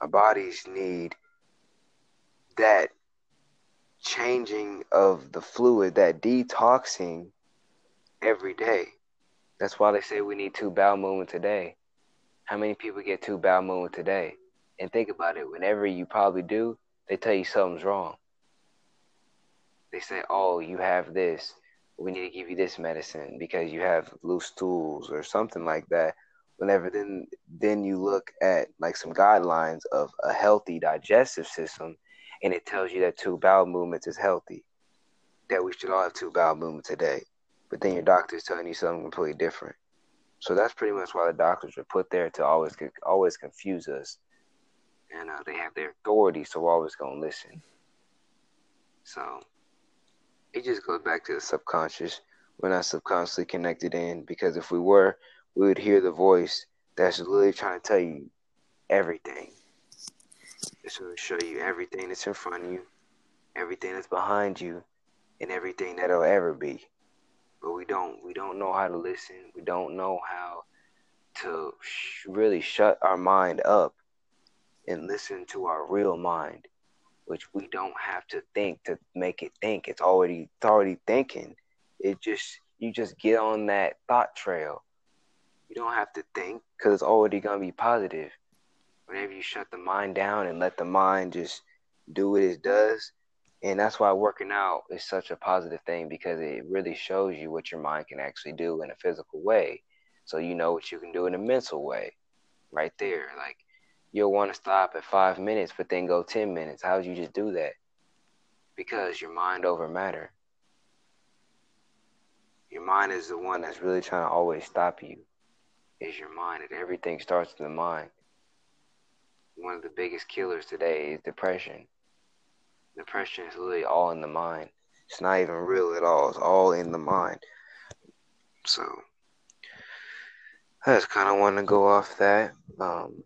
Our bodies need that changing of the fluid, that detoxing every day. That's why they say we need two bowel movements a day. How many people get two bowel movements a day? And think about it. Whenever you probably do, they tell you something's wrong. They say, "Oh, you have this. We need to give you this medicine because you have loose stools or something like that." Whenever then, then you look at like some guidelines of a healthy digestive system, and it tells you that two bowel movements is healthy. That we should all have two bowel movements a day but then your doctor is telling you something completely different. So that's pretty much why the doctors are put there to always always confuse us, and uh, they have their authority, so we're always gonna listen. So it just goes back to the subconscious. We're not subconsciously connected in because if we were, we would hear the voice that's literally trying to tell you everything. It's going to show you everything that's in front of you, everything that's behind you, and everything that'll ever be but we don't we don't know how to listen. We don't know how to sh- really shut our mind up and listen to our real mind which we don't have to think to make it think. It's already it's already thinking. It just you just get on that thought trail. You don't have to think because it's already to be positive. Whenever you shut the mind down and let the mind just do what it does and that's why working out is such a positive thing because it really shows you what your mind can actually do in a physical way. So you know what you can do in a mental way right there. Like you'll want to stop at five minutes, but then go 10 minutes. How would you just do that? Because your mind over matter. Your mind is the one that's really trying to always stop you. Is your mind, and everything starts in the mind. One of the biggest killers today is depression Depression is literally all in the mind. It's not even real at all. It's all in the mind. So I just kind of want to go off that. Um,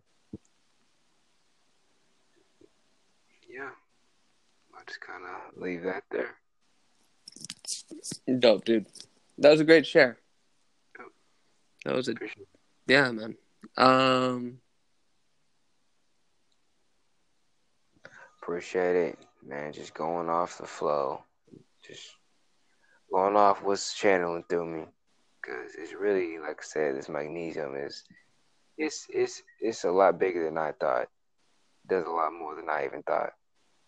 yeah, I just kind of leave that there. Dope, dude. That was a great share. That was a yeah, man. Um, appreciate it man, just going off the flow, just going off what's channeling through me, because it's really like I said, this magnesium is it's it's it's a lot bigger than I thought. It does a lot more than I even thought.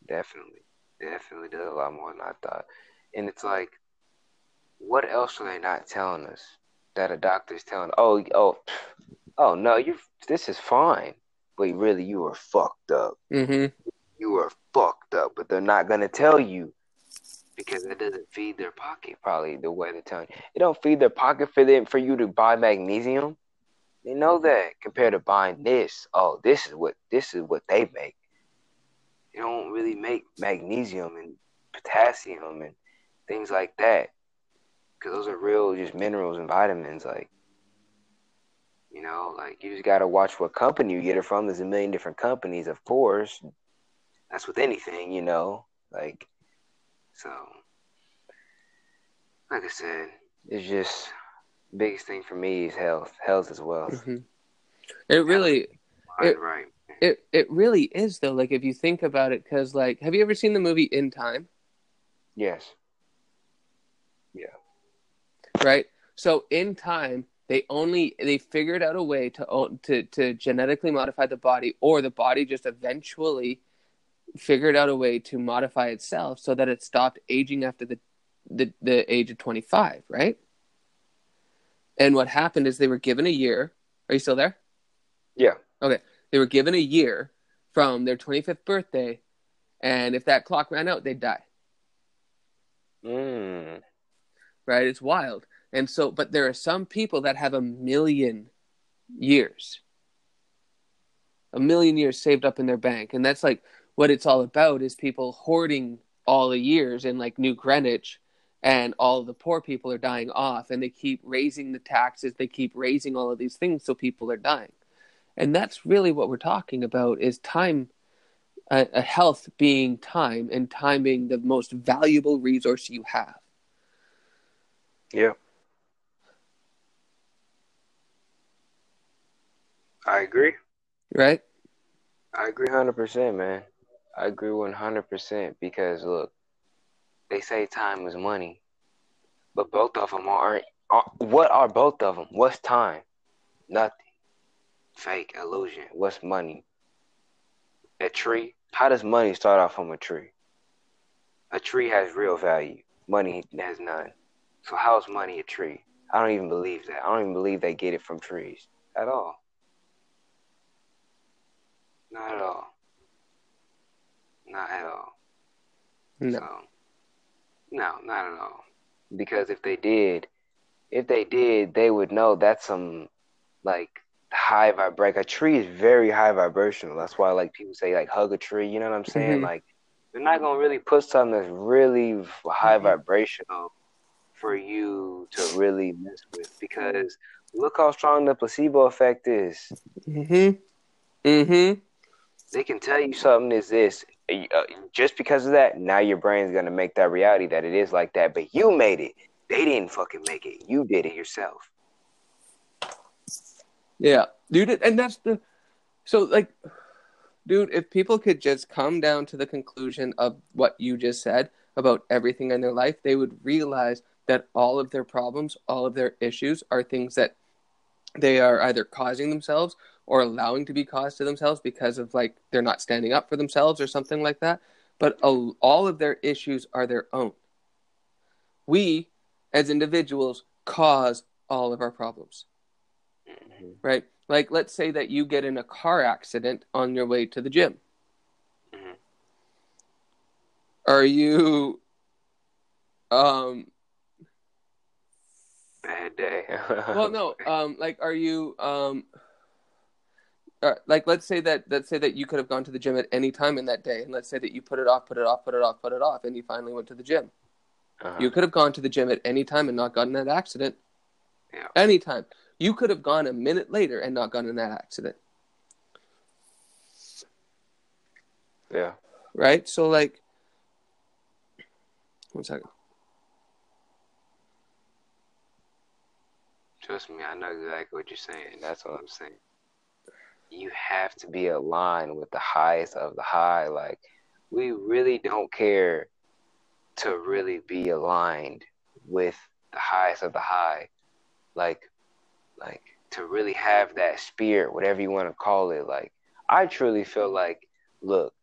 Definitely, definitely does a lot more than I thought. And it's like, what else are they not telling us that a doctor's telling? Oh, oh, oh no, you this is fine, but really you are fucked up. Mm-hmm you are fucked up, but they're not gonna tell you because it doesn't feed their pocket. Probably the way they're telling you, it don't feed their pocket for them for you to buy magnesium. They know that compared to buying this, oh, this is what this is what they make. They don't really make magnesium and potassium and things like that because those are real just minerals and vitamins. Like, you know, like you just gotta watch what company you get it from. There's a million different companies, of course that's with anything, you know. Like so like I said, it's just biggest thing for me is health. Health as well. Mm-hmm. It really it, right. It it really is though. Like if you think about it, because like, have you ever seen the movie In Time? Yes. Yeah. Right. So in time, they only they figured out a way to to to genetically modify the body, or the body just eventually figured out a way to modify itself so that it stopped aging after the the, the age of 25, right? And what happened is they were given a year. Are you still there? Yeah. Okay. They were given a year from their 25th birthday, and if that clock ran out, they'd die. Mm. Right? It's wild. And so, but there are some people that have a million years, a million years saved up in their bank. And that's like what it's all about is people hoarding all the years in like New Greenwich and all the poor people are dying off and they keep raising the taxes they keep raising all of these things so people are dying. And that's really what we're talking about is time uh, a health being time and time being the most valuable resource you have. Yeah. I agree. Right? I agree 100% man I agree 100% because look, they say time is money, but both of them aren't. Are, what are both of them? What's time? Nothing. Fake illusion. What's money? A tree. How does money start off from a tree? A tree has real value. Money has none. So how is money a tree? I don't even believe that. I don't even believe they get it from trees at all. Not at all. Not at all. No. So, no, not at all. Because if they did, if they did, they would know that's some like high vibrate. A tree is very high vibrational. That's why like people say like hug a tree. You know what I'm saying? Mhm. Like they're not gonna really put something that's really high Mhm. vibrational for you to really mess with because look how strong the placebo effect is. Mm-hmm. Mm-hmm. They can tell you something is this. Uh, just because of that, now your brain's gonna make that reality that it is like that. But you made it. They didn't fucking make it. You did it yourself. Yeah, dude, and that's the so like, dude, if people could just come down to the conclusion of what you just said about everything in their life, they would realize that all of their problems, all of their issues, are things that they are either causing themselves or allowing to be caused to themselves because of like they're not standing up for themselves or something like that. But all of their issues are their own. We, as individuals, cause all of our problems. Mhm. right? Like, let's say that you get in a car accident on your way to the gym. Mhm. Are you, um, Bad day. well, no, um, like, are you, um, uh, like, let's say that, let's say that you could have gone to the gym at any time in that day, and let's say that you put it off, put it off, put it off, put it off, and you finally went to the gym. Uh-huh. You could have gone to the gym at any time and not gotten that accident. Yeah. Anytime. You could have gone a minute later and not gotten in that accident. yeah. right? So like, one second. Trust me, I know exactly what you're saying. That's what I'm saying. You have to be aligned with the highest of the high. Like, we really don't care to really be aligned with the highest of the high. Like, like to really have that spirit, whatever you want to call it. Like, I truly feel like, look,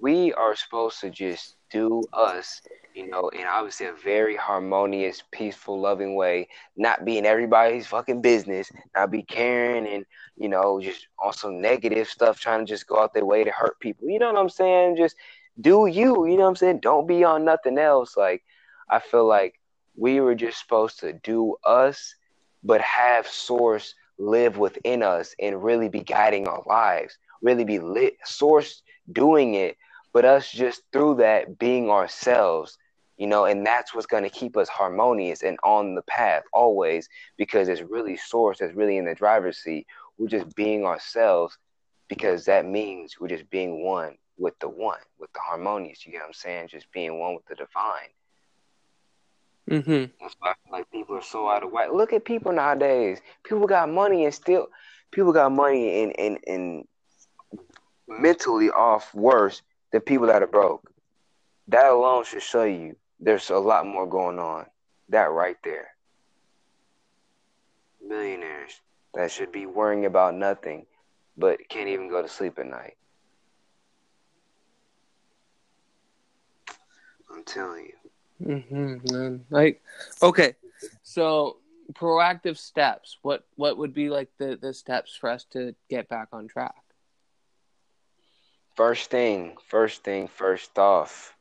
we are supposed to just do us, you know, in obviously a very harmonious, peaceful, loving way, not being everybody's fucking business, not be caring and, you know, just on some negative stuff, trying to just go out their way to hurt people. You know what I'm saying? Just do you, you know what I'm saying? Don't be on nothing else. Like, I feel like we were just supposed to do us, but have source live within us and really be guiding our lives, really be lit, source doing it, but us just through that being ourselves, you know, and that's what's going to keep us harmonious and on the path always because it's really source that's really in the driver's seat. We're just being ourselves because that means we're just being one with the one, with the harmonious. You get what I'm saying? Just being one with the divine. Mm-hmm. That's why I feel like people are so out of whack. Look at people nowadays. People got money and still people got money and and, and mentally off worse than people that are broke. That alone should show you there's a lot more going on. That right there. Millionaires that should be worrying about nothing, but can't even go to sleep at night. I'm telling you. Mm-hmm. Like, okay, so proactive steps. What what would be like the the steps for us to get back on track? First thing, first thing, first off.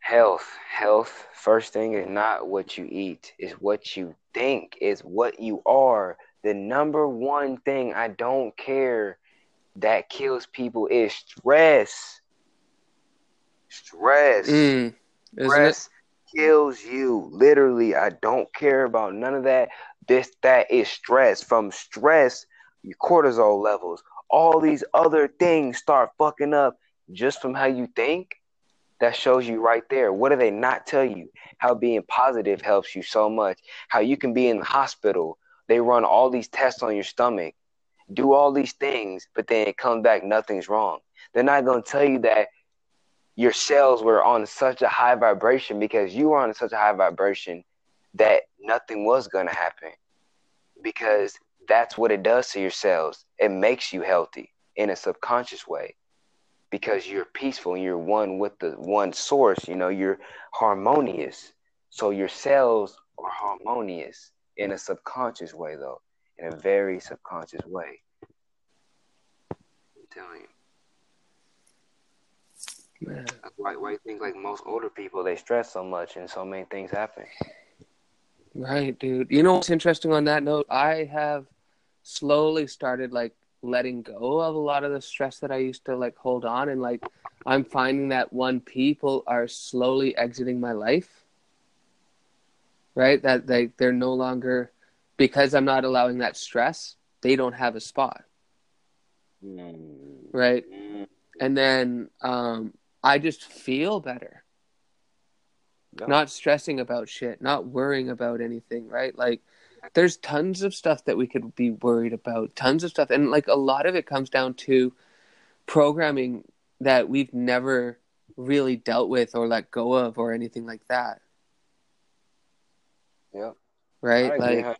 Health, health. First thing is not what you eat, is what you think, is what you are. The number one thing I don't care that kills people is stress. Stress. Mm, isn't it? Stress kills you. Literally, I don't care about none of that. This that is stress. From stress, your cortisol levels, all these other things start fucking up just from how you think. That shows you right there. What do they not tell you? How being positive helps you so much. How you can be in the hospital. They run all these tests on your stomach, do all these things, but then it comes back nothing's wrong. They're not gonna tell you that your cells were on such a high vibration because you were on such a high vibration that nothing was going to happen because that's what it does to your cells. It makes you healthy in a subconscious way because you're peaceful and you're one with the one source. You know, you're harmonious. So your cells are harmonious in a subconscious way, though, in a very subconscious way. I'm telling you. Man. That's why, why you think like most older people they stress so much and so many things happen. Right, dude. You know what's interesting on that note? I have slowly started like letting go of a lot of the stress that I used to like hold on and like I'm finding that one people are slowly exiting my life, right? That they they're no longer because I'm not allowing that stress, they don't have a spot. Right? Mm. And then um I just feel better. Not stressing about shit, not worrying about anything, right? Like there's tons of stuff that we could be worried about, tons of stuff. And like a lot of it comes down to programming that we've never really dealt with or let go of or anything like that, Yeah. right? Like how-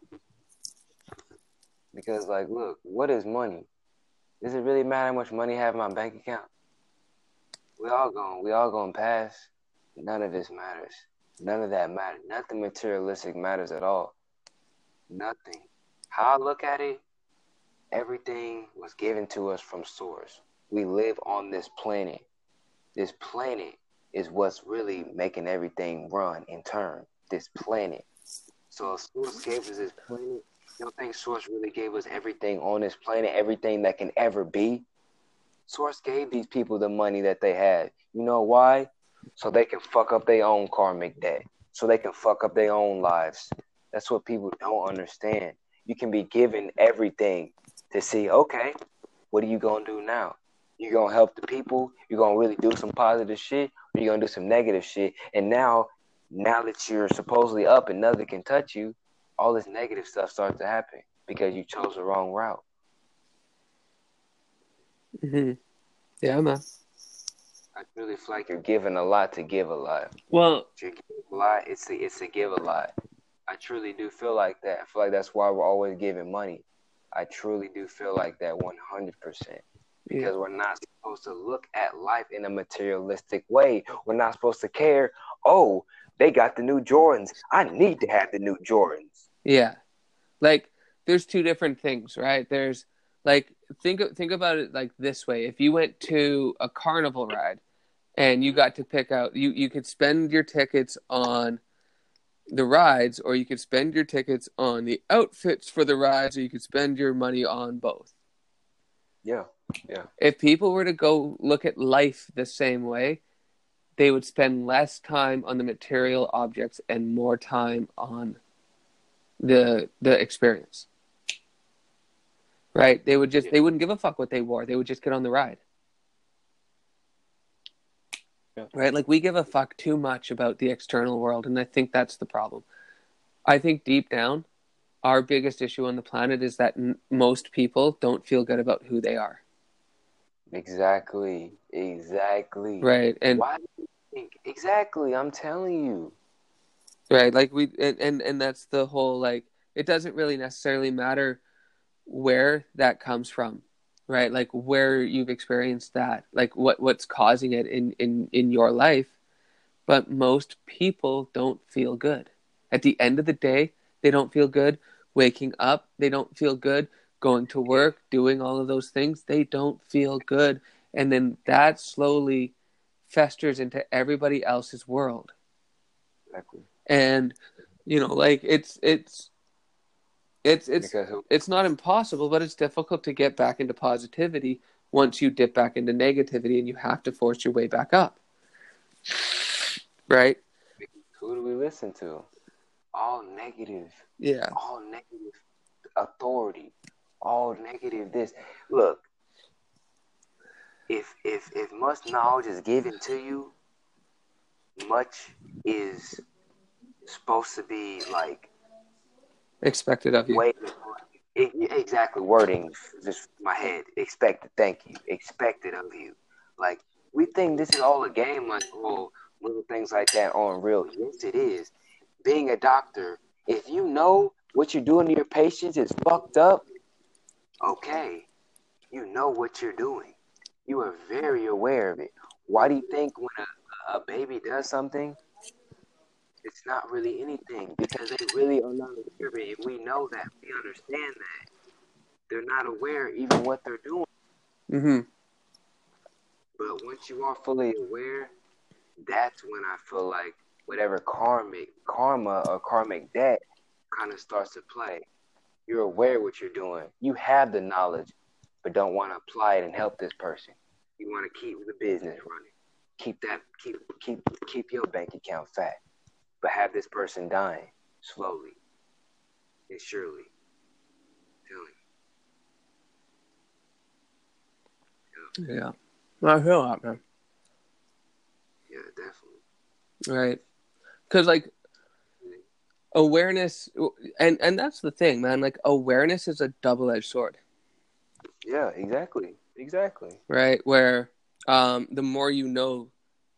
because like look, what is money? Does it really matter how much money I have in my bank account? We all going we all gonna pass. None of this matters. None of that matters. Nothing materialistic matters at all. Nothing. How I look at it, everything was given to us from source. We live on this planet. This planet is what's really making everything run and turn. This planet. So if Source gave us this planet, you don't think Source really gave us everything on this planet, everything that can ever be? Source gave these people the money that they had. You know why? So they can fuck up their own karmic debt. So they can fuck up their own lives. That's what people don't understand. You can be given everything to see, okay, what are you gonna do now? You're gonna help the people, you're gonna really do some positive shit, or you gonna do some negative shit. And now now that you're supposedly up and nothing can touch you, all this negative stuff starts to happen because you chose the wrong route. Mm-hmm. yeah, man. I really feel like you're giving a lot to give a lot. Well, If you're giving a lot, it's to, it's to give a lot. I truly do feel like that. I feel like that's why we're always giving money. I truly do feel like that 100%. Because we're not supposed to look at life in a materialistic way. We're not supposed to care, oh, they got the new Jordans. I need to have the new Jordans. Yeah. Like there's two different things, right? There's like think think about it like this way. If you went to a carnival ride and you got to pick out you you could spend your tickets on the rides or you could spend your tickets on the outfits for the rides or you could spend your money on both. Yeah. Yeah. If people were to go look at life the same way, they would spend less time on the material objects and more time on the the experience. Right? They would just they wouldn't give a fuck what they wore. They would just get on the ride. Yeah. Right? Like we give a fuck too much about the external world and I think that's the problem. I think deep down our biggest issue on the planet is that n- most people don't feel good about who they are. Exactly. Exactly. Right? And Why do you think? Exactly. I'm telling you. right like we and, and and that's the whole like it doesn't really necessarily matter where that comes from right? Like where you've experienced that like what what's causing it in in in your life. But most people don't feel good. At the end of the day they don't feel good waking up. They don't feel good going to work doing all of those things. They don't feel good. And then that slowly festers into everybody else's world. Exactly. and you know like it's it's it's it's Because it's not impossible but it's difficult to get back into positivity once you dip back into negativity and you have to force your way back up right who do we listen to? All negative. yeah all negative authority, all negative this. Look, if if if much knowledge is given to you, much is supposed to be like expected of you way e- exactly wording just my head expected thank you expected of you like we think this is all a game, like oh, little things like that aren't real. Yes, it is. Being a doctor, if you know what you're doing to your patients is fucked up, okay, you know what you're doing. You are very aware of it. Why do you think when a, a baby does something, it's not really anything? Because they really are not aware of it. We know that, we understand that. They're not aware even what they're doing. Mm-hmm. But once you are fully aware, that's when I feel like whatever karmic karma or karmic debt kind of starts to play. You're aware what you're doing. You have the knowledge, but don't want to apply it and help this person. You want to keep the business running. Keep that keep keep keep your bank account fat. But have this person dying slowly and surely. Telling Yeah. I feel that, man. Yeah, definitely. Right. Because, like, awareness, and, and that's the thing, man. Like, awareness is a double edged sword, Yeah, exactly. Exactly. right? Where um, the more you know,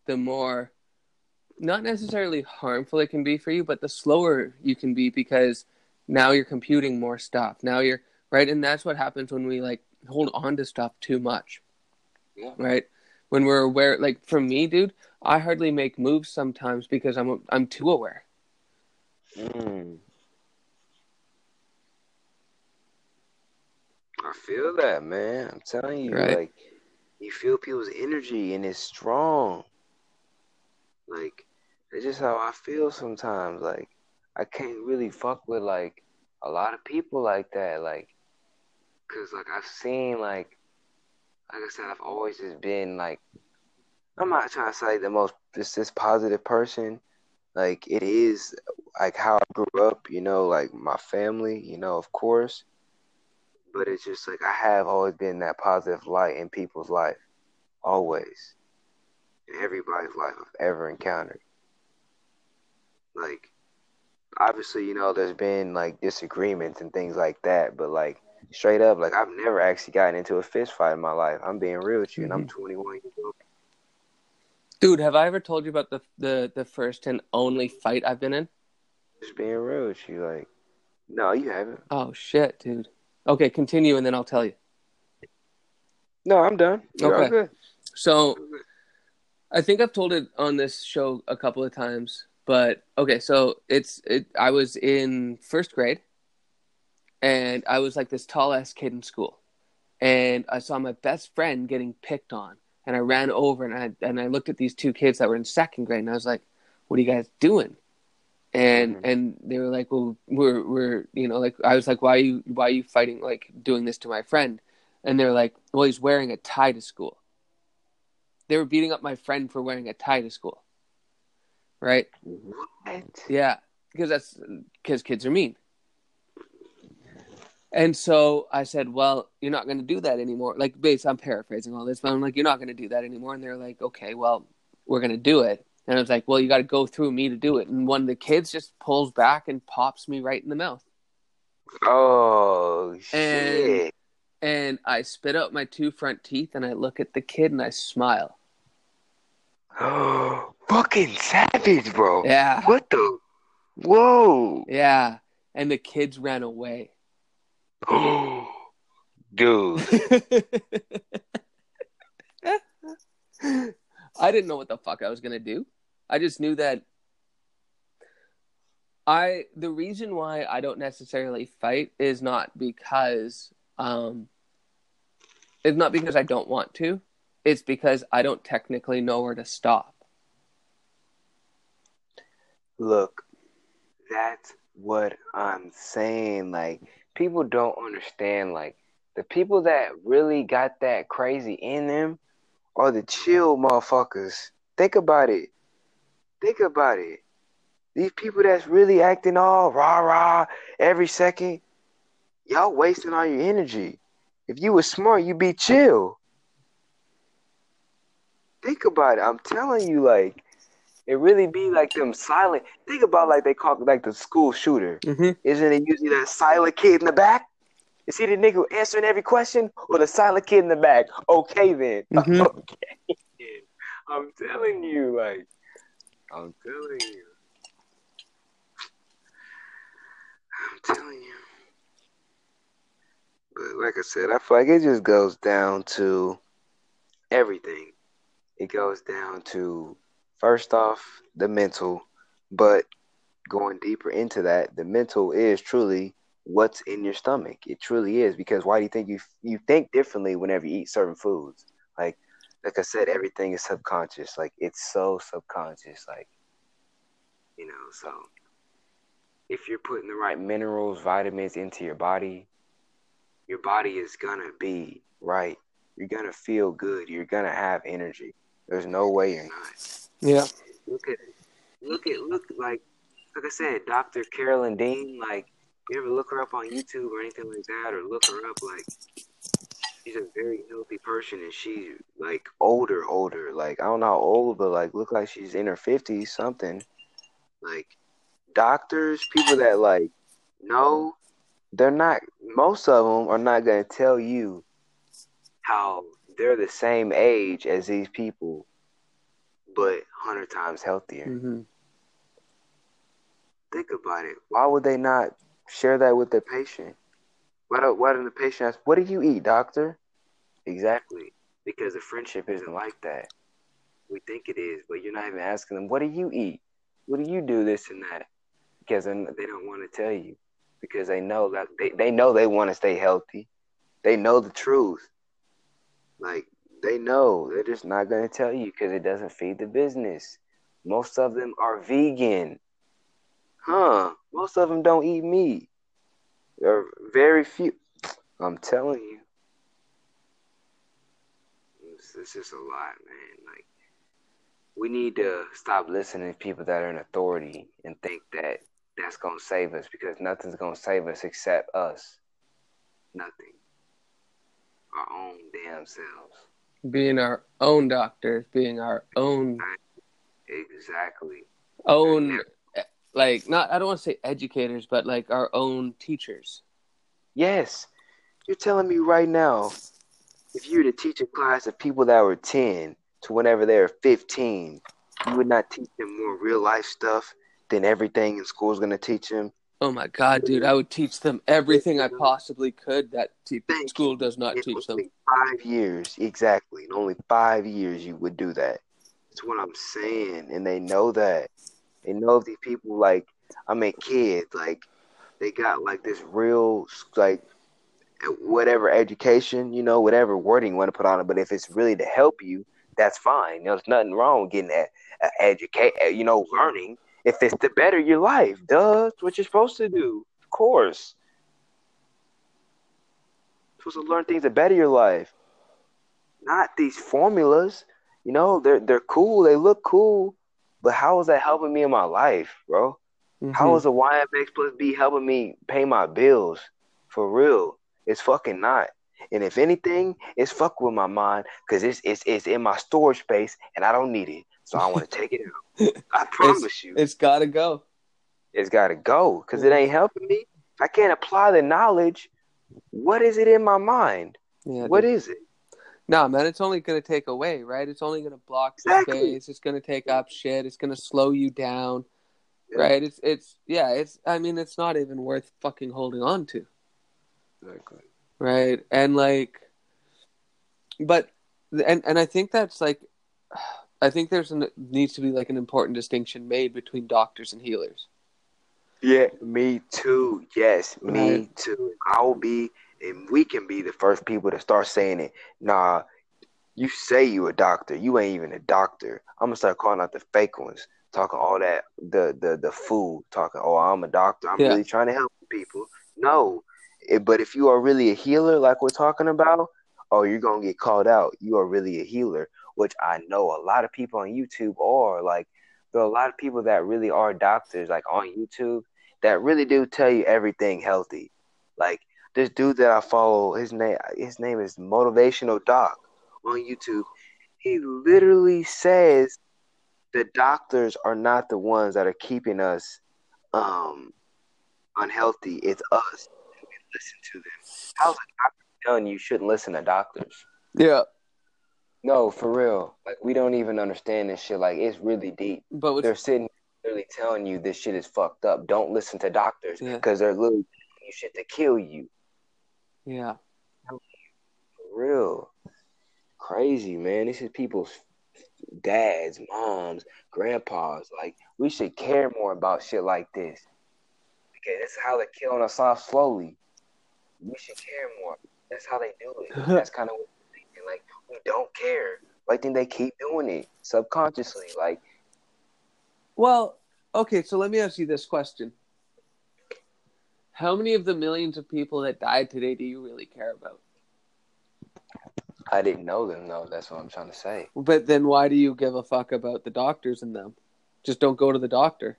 the more not necessarily harmful it can be for you, but the slower you can be because now you're computing more stuff. Now you're right, and that's what happens when we like hold on to stuff too much. Yeah. Right? When we're aware, like for me, dude, I hardly make moves sometimes because I'm I'm too aware. Mm. I feel that, man. I'm telling you, Right. like you feel people's energy and it's strong. Like it's just how I feel sometimes. Like I can't really fuck with like a lot of people like that. Like, cause like I've seen like, like I said, I've always just been like, I'm not trying to say the most this this positive person. Like it is like how I grew up, you know, like my family, you know, of course. But it's just like I have always been that positive light in people's life. Always. In everybody's life I've ever encountered. Like obviously, you know, there's been like disagreements and things like that, but like straight up, like I've never actually gotten into a fist fight in my life. I'm being real with you, and I'm mm-hmm. 21 years old. Dude, have I ever told you about the the the first and only fight I've been in? Just being real with you, like, no, you haven't. Oh shit, dude. Okay, continue and then I'll tell you. No, I'm done. You're all Okay. good. So, I think I've told it on this show a couple of times, but okay, so it's it. I was in first grade, and I was like this tall ass kid in school, and I saw my best friend getting picked on, and I ran over and I and I looked at these two kids that were in second grade, and I was like, "What are you guys doing?" And Mhm. and they were like, "Well, we're we're you know like I was like, why are you why are you fighting like doing this to my friend?" And they're like, "Well, he's wearing a tie to school." They were beating up my friend for wearing a tie to school. Right? What? Yeah, because that's because kids are mean. And so I said, "Well, you're not going to do that anymore." Like, base, I'm paraphrasing all this, but I'm like, "You're not going to do that anymore." And they're like, "Okay, well, we're going to do it." And I was like, "Well, you got to go through me to do it." And one of the kids just pulls back and pops me right in the mouth. Oh shit! And I spit out my two front teeth, and I look at the kid and I smile. Oh fucking savage, bro. Yeah, What the? Whoa, yeah. And the kids ran away. dude. I didn't know what the fuck I was gonna do. I just knew that I the reason why I don't necessarily fight is not because um it's not because I don't want to. It's because I don't technically know where to stop. Look, that's what I'm saying. Like, people don't understand. Like, the people that really got that crazy in them are the chill motherfuckers. Think about it. Think about it. These people that's really acting all rah rah every second, y'all wasting all your energy. If you were smart, you'd be chill. Think about it. I'm telling you, like, it really be like them silent. Think about like they call like the school shooter. Mm-hmm. Isn't it usually that silent kid in the back? Is he the nigga answering every question or the silent kid in the back? Okay then. Mhm. Okay. I'm telling you, like, I'm telling you. I'm telling you. But like I said, I feel like it just goes down to everything. It goes down to first off the mental, but going deeper into that, the mental is truly what's in your stomach. It truly is because why do you think you you think differently whenever you eat certain foods? Like like I said, everything is subconscious. Like it's so subconscious. Like you know, so if you're putting the right minerals, vitamins into your body, your body is gonna be right. You're gonna feel good. You're gonna have energy. There's no way you're not. Yeah. Look at look at look like like I said, Dr. Carolyn Dean, like you ever look her up on YouTube or anything like that, or look her up like she's a very healthy person and she's like older, older. Like I don't know how old, but like look like she's in her fifties, something. Like doctors, people that like know, they're not. Most of them are not gonna tell you how they're the same age as these people, but hundred times healthier. Mm-hmm. Think about it. Why would they not share that with the patient? Why don't Why doesn't the patient ask, "What do you eat, doctor?" Exactly, because the friendship isn't like that. We think it is, but you're not even asking them, "What do you eat? What do you do this and that?" Because they don't want to tell you because they know that they, they know they want to stay healthy. They know the truth. Like they know they're just not going to tell you because it doesn't feed the business. Most of them are vegan. Huh? Most of them don't eat meat. There are very few. I'm telling you. It's, it's just a lot, man. Like, we need to stop listening to people that are in authority and think that that's going to save us because nothing's going to save us except us. Nothing. Our own damn selves. Being our own doctors, being our own Exactly. own like not I don't want to say educators, but like our own teachers. Yes. You're telling me right now, if you were to teach a class of people that were 10 to whenever they were 15, you would not teach them more real life stuff than everything in school is going to teach them. Oh my god, dude! I would teach them everything I possibly could that te- school does not In teach them. Five years, exactly. In only five years, you would do that. That's what I'm saying, and they know that. They know these people like I mean, kids like they got like this real like whatever education, you know, whatever wording you want to put on it. But if it's really to help you, that's fine. You know, there's nothing wrong getting that uh, educate, uh, you know, learning. If it's to better your life, duh, that's what you're supposed to do. Of course. You're supposed to learn things to better your life. Not these formulas. You know, they're they're cool, they look cool, but how is that helping me in my life, bro? How Mhm. is a YMX plus B helping me pay my bills? For real. It's fucking not. And if anything, it's fuck with my mind because it's, it's it's in my storage space and I don't need it. So I want to take it out. I promise you. It's got to go. It's got to go because it ain't helping me. If I can't apply the knowledge, what is it in my mind? Yeah. What dude. is it? No, man, it's only going to take away, right? It's only going to block Exactly. space. It's going to take up shit. It's going to slow you down, Yeah. right? It's it's yeah. It's I mean, it's not even worth fucking holding on to, Exactly. right? And like, but and and I think that's like, I think there's an needs to be like an important distinction made between doctors and healers. Yeah, me too. Yes, me Right. too. I'll be, and we can be the first people to start saying it. Nah, you say you a doctor, you ain't even a doctor. I'm gonna start calling out the fake ones, talking all that the the the fool, talking. Oh, I'm a doctor. I'm Yeah. really trying to help people. No, It- but if you are really a healer, like we're talking about, oh, you're gonna get called out. You are really a healer, which I know a lot of people on YouTube are. Like, there are a lot of people that really are doctors, like on YouTube, that really do tell you everything healthy. Like this dude that I follow, his name his name is Motivational Doc on YouTube. He literally says the doctors are not the ones that are keeping us um unhealthy. It's us. Listen to them. How's a doctor telling you shouldn't listen to doctors? Yeah. No, for real. Like we don't even understand this shit. Like it's really deep. But what's, They're sitting literally telling you this shit is fucked up. Don't listen to doctors Yeah. because they're literally telling you shit to kill you. yeah, For real. Crazy, man. This is people's dads, moms, grandpas. Like we should care more about shit like this. Because this is how they're killing us off slowly. We should care more. That's how they do it. That's kind of what we're thinking. Like we don't care. I think they keep doing it subconsciously. Like Well, okay, so let me ask you this question. How many of the millions of people that died today do you really care about? I didn't know them though. That's what I'm trying to say. But then why do you give a fuck about the doctors and them? Just don't go to the doctor.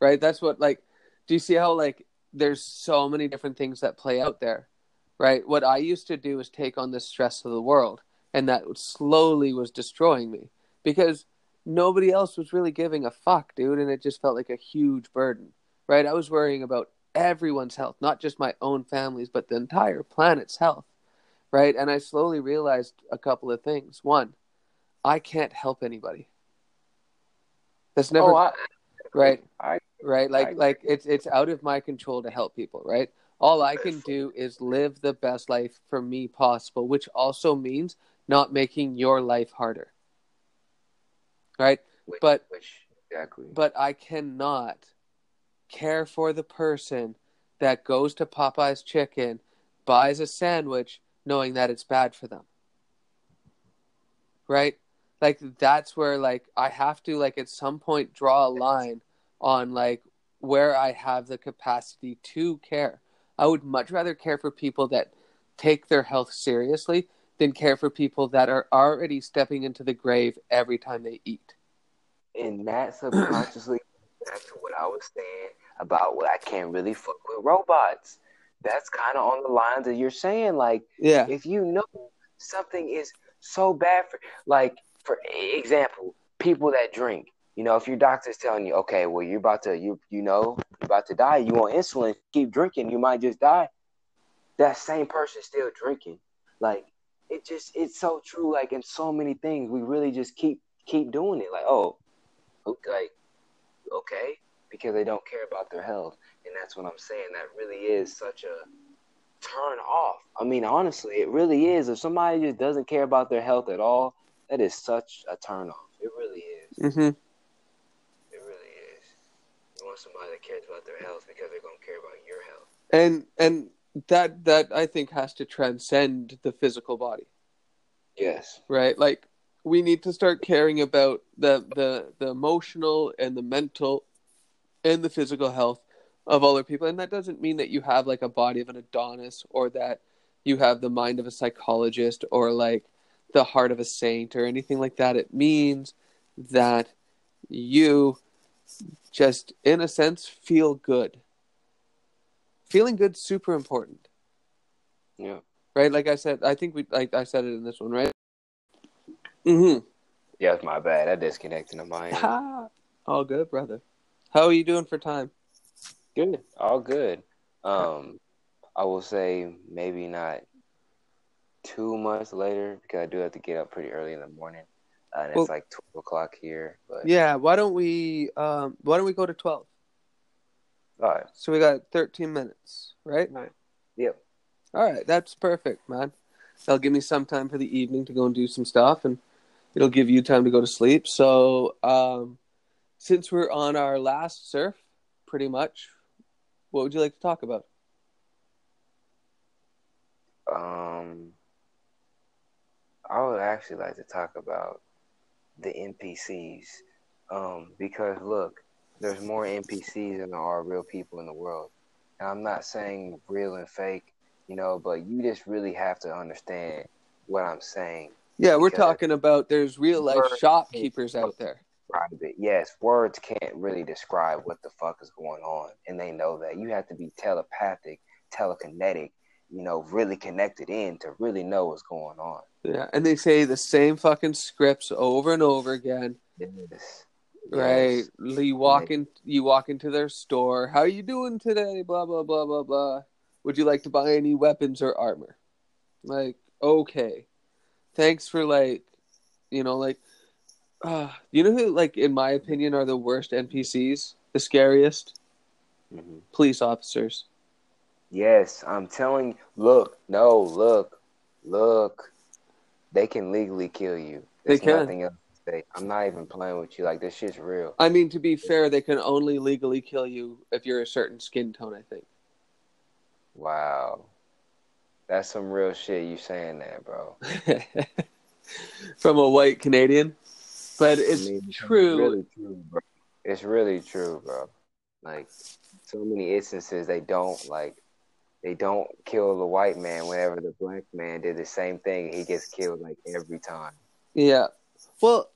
Right? That's what like do you see how like there's so many different things that play out there? Right? What I used to do is take on the stress of the world and that slowly was destroying me because nobody else was really giving a fuck, dude, and it just felt like a huge burden. Right? I was worrying about everyone's health, not just my own family's, but the entire planet's health. Right? And I slowly realized a couple of things. One, I can't help anybody. That's oh, never oh, I, right, I right. Like I- like it's it's out of my control to help people, right? All I can do is live the best life for me possible, which also means not making your life harder. Right? which, But- which exactly. But I cannot care for the person that goes to Popeye's chicken, buys a sandwich knowing that it's bad for them. Right? Like that's where like I have to like at some point draw a line on like where I have the capacity to care. I would much rather care for people that take their health seriously than care for people that are already stepping into the grave every time they eat. and that subconsciously back to what I was saying about what I can't really fuck with robots. That's kind of on the lines that you're saying. Like, Yeah. if you know something is so bad for, like, for example, people that drink. You know, if your doctor's telling you, okay, well, you're about to, you you know, you're about to die. You want insulin? Keep drinking. You might just die. That same person still drinking. Like, it just, it's so true. Like in so many things, we really just keep keep doing it. Like, oh, okay, okay, because they don't care about their health, and that's what I'm saying. That really is such a turn off. I mean, honestly, it really is. If somebody just doesn't care about their health at all, that is such a turn off. It really is. Mm-hmm. It really is. You want somebody that cares about their health because they're gonna care about your health. And and that that I think has to transcend the physical body. Yes. right like we need to start caring about the the the emotional and the mental and the physical health of other people and that doesn't mean that you have like a body of an adonis or that you have the mind of a psychologist or like the heart of a saint or anything like that it means that you just in a sense feel good feeling good super important Yeah. right? Like I said, I think we like I said it in this one, right? Mm-hmm. Yeah, it's my bad. I disconnected on my end. All good, brother. How are you doing for time? Good. All good. Um, I will say maybe not two months later because I do have to get up pretty early in the morning, uh, and Well- it's like twelve o'clock here. But Yeah. Why don't we um Why don't we go to twelve? All right. So we got thirteen minutes, right? Yep. All right, that's perfect, man. That'll give me some time for the evening to go and do some stuff, and it'll give you time to go to sleep. So, um, since we're on our last surf, pretty much, what would you like to talk about? Um, I would actually like to talk about the NPCs, um, because look, there's more NPCs than there are real people in the world. And I'm not saying real and fake, you know, but you just really have to understand what I'm saying. Yeah, we're talking about there's real life shopkeepers out there. It. Yes, words can't really describe what the fuck is going on, and they know that. You have to be telepathic, telekinetic, you know, really connected in to really know what's going on. Yeah, and they say the same fucking scripts over and over again. Yes. Right. You walk in you walk into their store. How are you doing today? Blah blah blah blah blah. Would you like to buy any weapons or armor? Like, okay. Thanks for like you know, like, uh, you know who, like, in my opinion, are the worst NPCs, the scariest hmm police officers. Yes, I'm telling. Look, no, look, look. They can legally kill you. They can. nothing else say. I'm not even playing with you. Like this shit's real. I mean, to be fair, they can only legally kill you if you're a certain skin tone. I think. Wow, that's some real shit. You saying that, bro? From a white Canadian, but it's I mean, true. really true, bro. It's really true, bro. Like so many instances, they don't like. They don't kill the white man whenever the black man did the same thing. He gets killed like every time. Yeah. Well,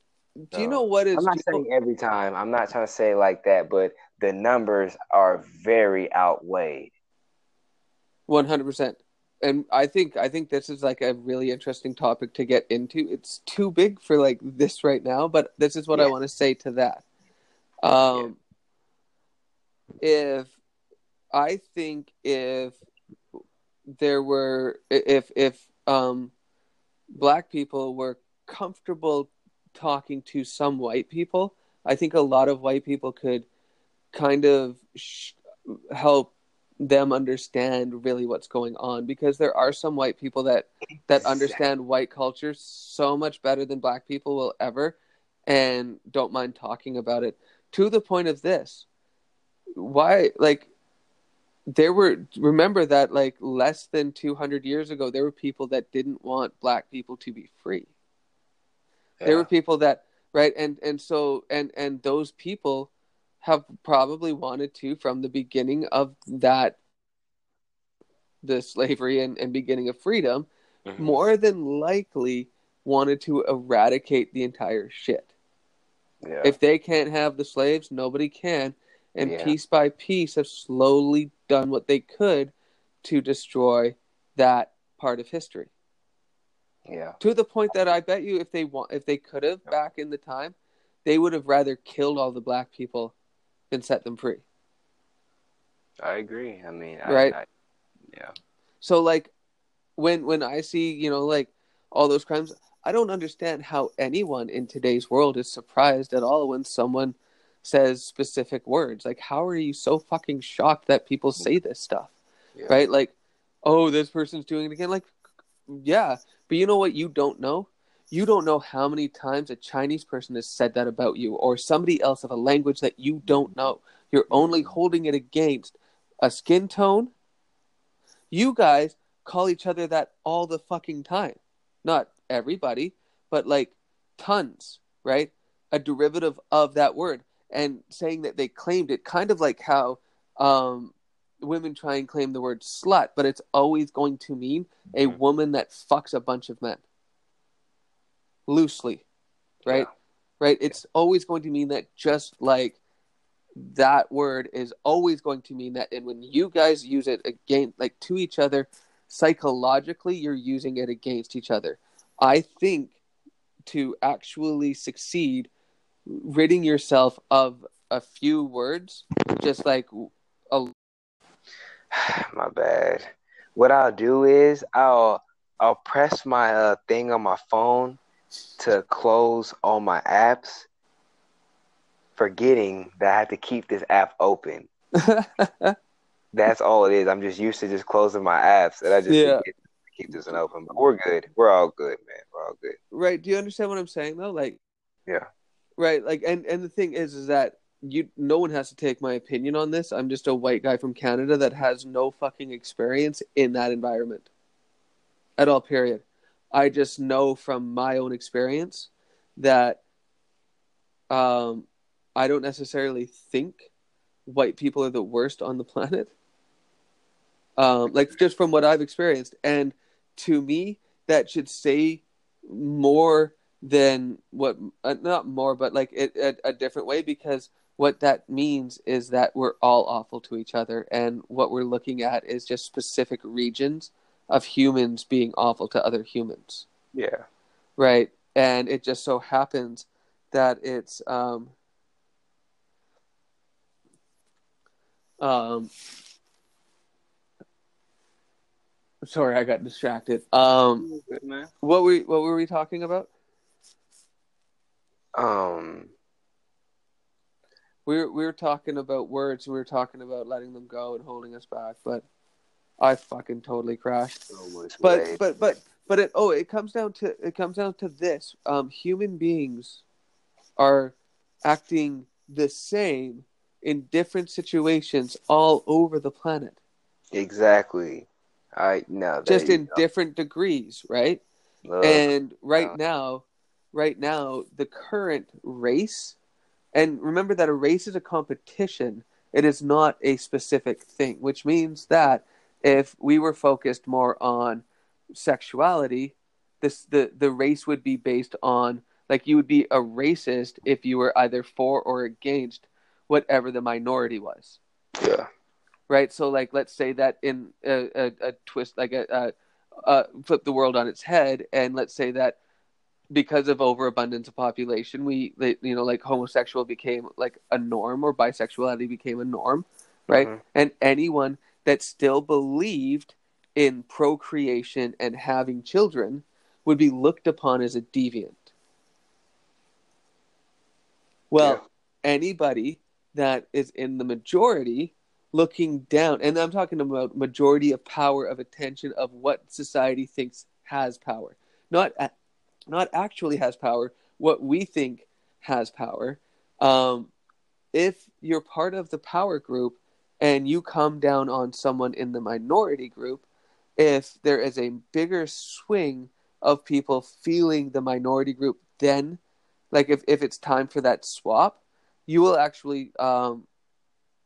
do you know what is? I'm not saying every time. I'm not trying to say like that, but the numbers are very outweighed. One hundred percent. And I think I think this is like a really interesting topic to get into. It's too big for like this right now, but this is what I want to say to that. Um, if I think if there were if if um black people were comfortable talking to some white people, I think a lot of white people could kind of sh- help them understand really what's going on because there are some white people that that understand white culture so much better than black people will ever and don't mind talking about it. To the point of this why like there were remember that like less than 200 years ago there were people that didn't want black people to be free there were people that right and and so and and those people have probably wanted to from the beginning of that the slavery and, and beginning of freedom Mhm. more than likely wanted to eradicate the entire shit Yeah. if they can't have the slaves nobody can and Yeah. piece by piece have slowly done what they could to destroy that part of history yeah. to the point that I bet you if they want if they could have back in the time, they would have rather killed all the black people than set them free. I agree. I mean, I, Right. I, yeah. So like when when I see, you know, like all those crimes, I don't understand how anyone in today's world is surprised at all when someone says specific words. Like how are you so fucking shocked that people say this stuff? yeah. right? Like, oh, this person's doing it again. Like, yeah, but you know what? You don't know. You don't know how many times a Chinese person has said that about you, or somebody else of a language that you don't know. You're only holding it against a skin tone. You guys call each other that all the fucking time. Not everybody, but like tons, right? A derivative of that word. And saying that they claimed it, kind of like how um, women try and claim the word slut, but it's always going to mean a Mhm. woman that fucks a bunch of men. Loosely, right? Right? It's always going to mean that just like that word is always going to mean that and when you guys use it again like to each other psychologically you're using it against each other i think to actually succeed ridding yourself of a few words just like a My bad. What I'll do is I'll I'll press my uh, thing on my phone to close all my apps, forgetting that I have to keep this app open. That's all it is. I'm just used to just closing my apps, and I just Yeah. keep this one open. But we're good. We're all good, man. We're all good. right do you understand what i'm saying though like Yeah. right like and and the thing is is that you no one has to take my opinion on this. I'm just a white guy from canada that has no fucking experience in that environment. At all period. I just know from my own experience that um i don't necessarily think white people are the worst on the planet. Um like just from what i've experienced. And to me that should say more than what uh, not more but like it a, a different way because what that means is that we're all awful to each other and what we're looking at is just specific regions of humans being awful to other humans. Yeah. right? And it just so happens that it's um um sorry i got distracted. Um what were what were we talking about? Um, we were we were talking about words. And we were talking about letting them go and holding us back, but I fucking totally crashed. so But but but but it oh it comes down to it comes down to this. Um, human beings are acting the same in different situations all over the planet, exactly. I no. just in go. different degrees, right? Look, and right now right now the current race and remember that a race is a competition it is not a specific thing which means that if we were focused more on sexuality this the the race would be based on like you would be a racist if you were either for or against whatever the minority was yeah. right? So like let's say that in a, a, a twist like a, a, a flip the world on its head, and let's say that because of overabundance of population, we they- you know like homosexual became like a norm or bisexuality became a norm, right? Mhm. And anyone that still believed in procreation and having children would be looked upon as a deviant. Well, anybody that is in the majority looking down and i'm talking about majority of power of attention of what society thinks has power not not actually has power what we think has power. Um, if you're part of the power group and you come down on someone in the minority group if there is a bigger swing of people feeling the minority group then like if, if it's time for that swap you will actually um,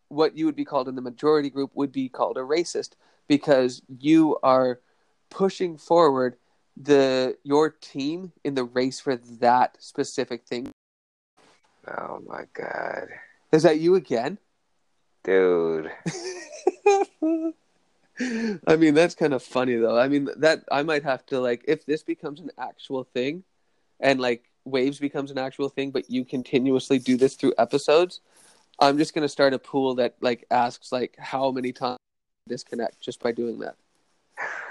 what you would be called in the majority group would be called a racist because you are pushing forward the your team in the race for that specific thing. Oh my god, Is that you again? dude. I mean, that's kind of funny though. I mean, that I might have to like if this becomes an actual thing and like waves becomes an actual thing, but you continuously do this through episodes, I'm just going to start a pool that like asks like how many times disconnect just by doing that.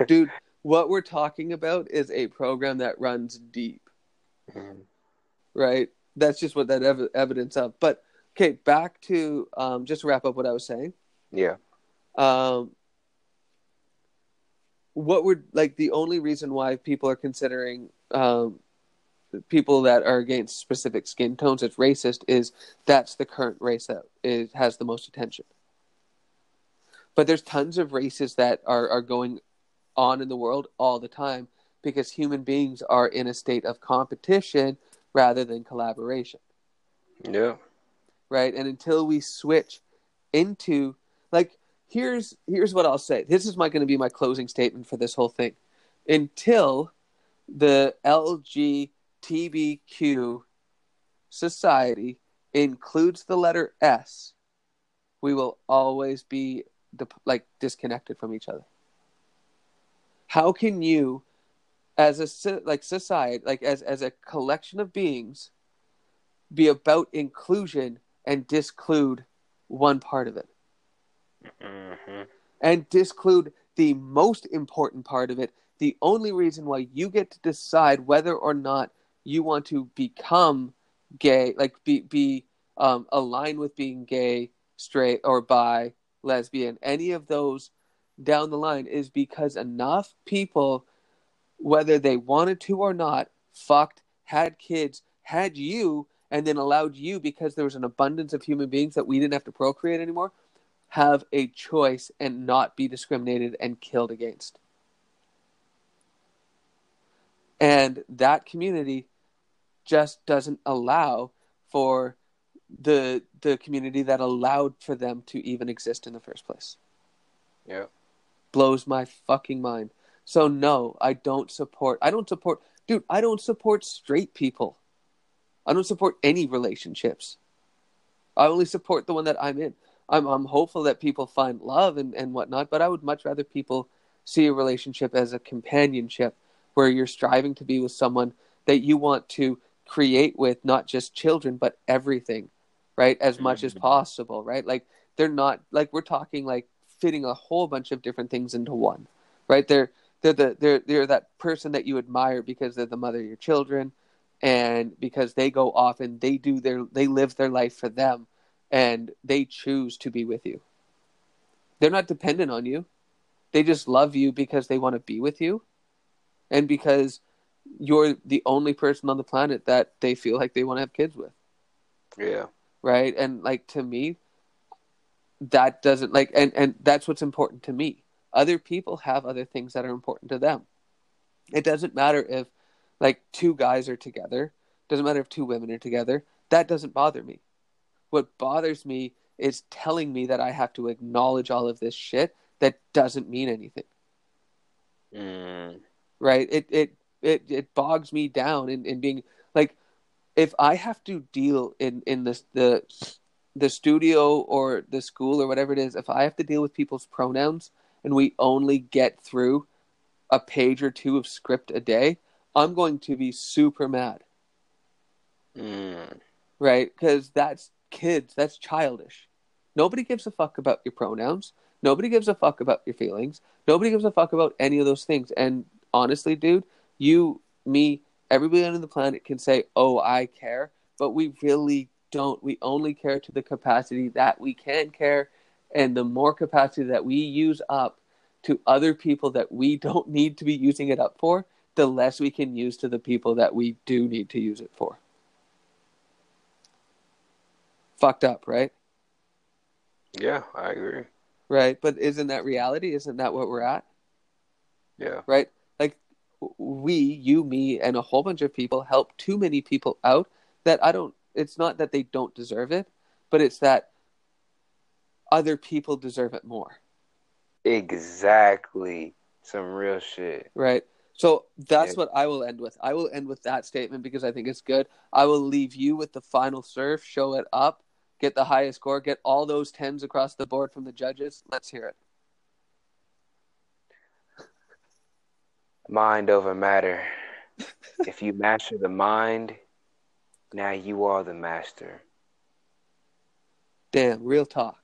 Dude, what we're talking about is a program that runs deep, Mhm. right? That's just what that ev- evidence of. But okay, back to um, just to wrap up what I was saying. Yeah. um, what would like the only reason why people are considering um, people that are against specific skin tones as racist is that's the current race that is, has the most attention. But there's tons of races that are, are going on in the world all the time because human beings are in a state of competition rather than collaboration. Yeah. right? And until we switch into like here's here's what i'll say. This is my going to be my closing statement for this whole thing. Until the lgbtq society includes the letter s we will always be like disconnected from each other how can you as a like society like as as a collection of beings be about inclusion and disclude one part of it? Hmm and disclude the most important part of it the only reason why you get to decide whether or not you want to become gay like be be um, aligned with being gay straight or bi lesbian any of those down the line is because enough people whether they wanted to or not fucked had kids had you and then allowed you because there was an abundance of human beings that we didn't have to procreate anymore have a choice and not be discriminated and killed against. And that community just doesn't allow for the the community that allowed for them to even exist in the first place. Yeah. Blows my fucking mind. So no, I don't support I don't support dude, I don't support straight people. I don't support any relationships. I only support the one that I'm in. I'm I'm hopeful that people find love and, and whatnot, but I would much rather people see a relationship as a companionship where you're striving to be with someone that you want to create with not just children but everything, right? As much as Mhm. possible, right? Like they're not like we're talking like fitting a whole bunch of different things into one. Right? They're they're the they're they're that person that you admire because they're the mother of your children. and because they go off and they do their they live their life for them and they choose to be with you they're not dependent on you they just love you because they want to be with you and because you're the only person on the planet that they feel like they want to have kids with Yeah. right and like to me that doesn't like and and that's what's important to me. Other people have other things that are important to them. It doesn't matter if like two guys are together doesn't matter if two women are together that doesn't bother me. What bothers me is telling me that i have to acknowledge all of this shit that doesn't mean anything. Mm. right? It it it, it bogs me down in, in being like if i have to deal in in this the the studio or the school or whatever it is if i have to deal with people's pronouns and we only get through a page or two of script a day i'm going to be super mad. Mm. right? Because that's kids that's childish. Nobody gives a fuck about your pronouns. Nobody gives a fuck about your feelings. Nobody gives a fuck about any of those things. And honestly dude you me everybody on the planet can say oh i care but we really don't we only care to the capacity that we can care and the more capacity that we use up to other people that we don't need to be using it up for the less we can use to the people that we do need to use it for fucked up right Yeah, I agree. right but isn't that reality isn't that what we're at Yeah. right? Like we, you, me, and a whole bunch of people help too many people out that I don't. It's not that they don't deserve it, but it's that other people deserve it more, Exactly. Some real shit. right? So that's Yeah. what I will end with. I will end with that statement because I think it's good. I will leave you with the final surf. Show it up. Get the highest score. Get all those tens across the board from the judges. Let's hear it. Mind over matter. if you master the mind, now you are the master. Damn, real talk.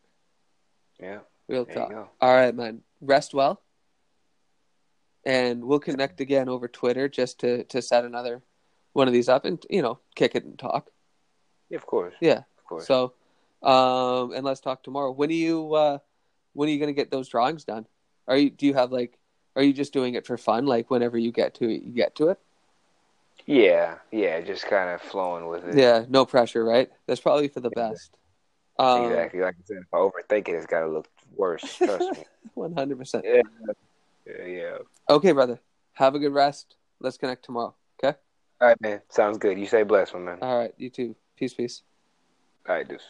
Yeah. Real There talk. All right, man. Rest well. And we'll connect again over Twitter just to, to set another one of these up and, you know, kick it and talk. Yeah, of course. Yeah. Of course. So, um, and let's talk tomorrow. When are you, uh, when are you going to get those drawings done? Are you, do you have like, are you just doing it for fun? Like whenever you get to it, you get to it? Yeah, yeah, just kind of flowing with it. Yeah. No pressure, right? That's probably for the best. Um, Exactly. Like I said, if I overthink it, it's got to look worse. Trust me. 100%. Yeah. Yeah, yeah. Okay, brother. Have a good rest. Let's connect tomorrow. Okay. All right, man. Sounds good. You say bless, my man. All right. You too. Peace, peace. All right, deuce.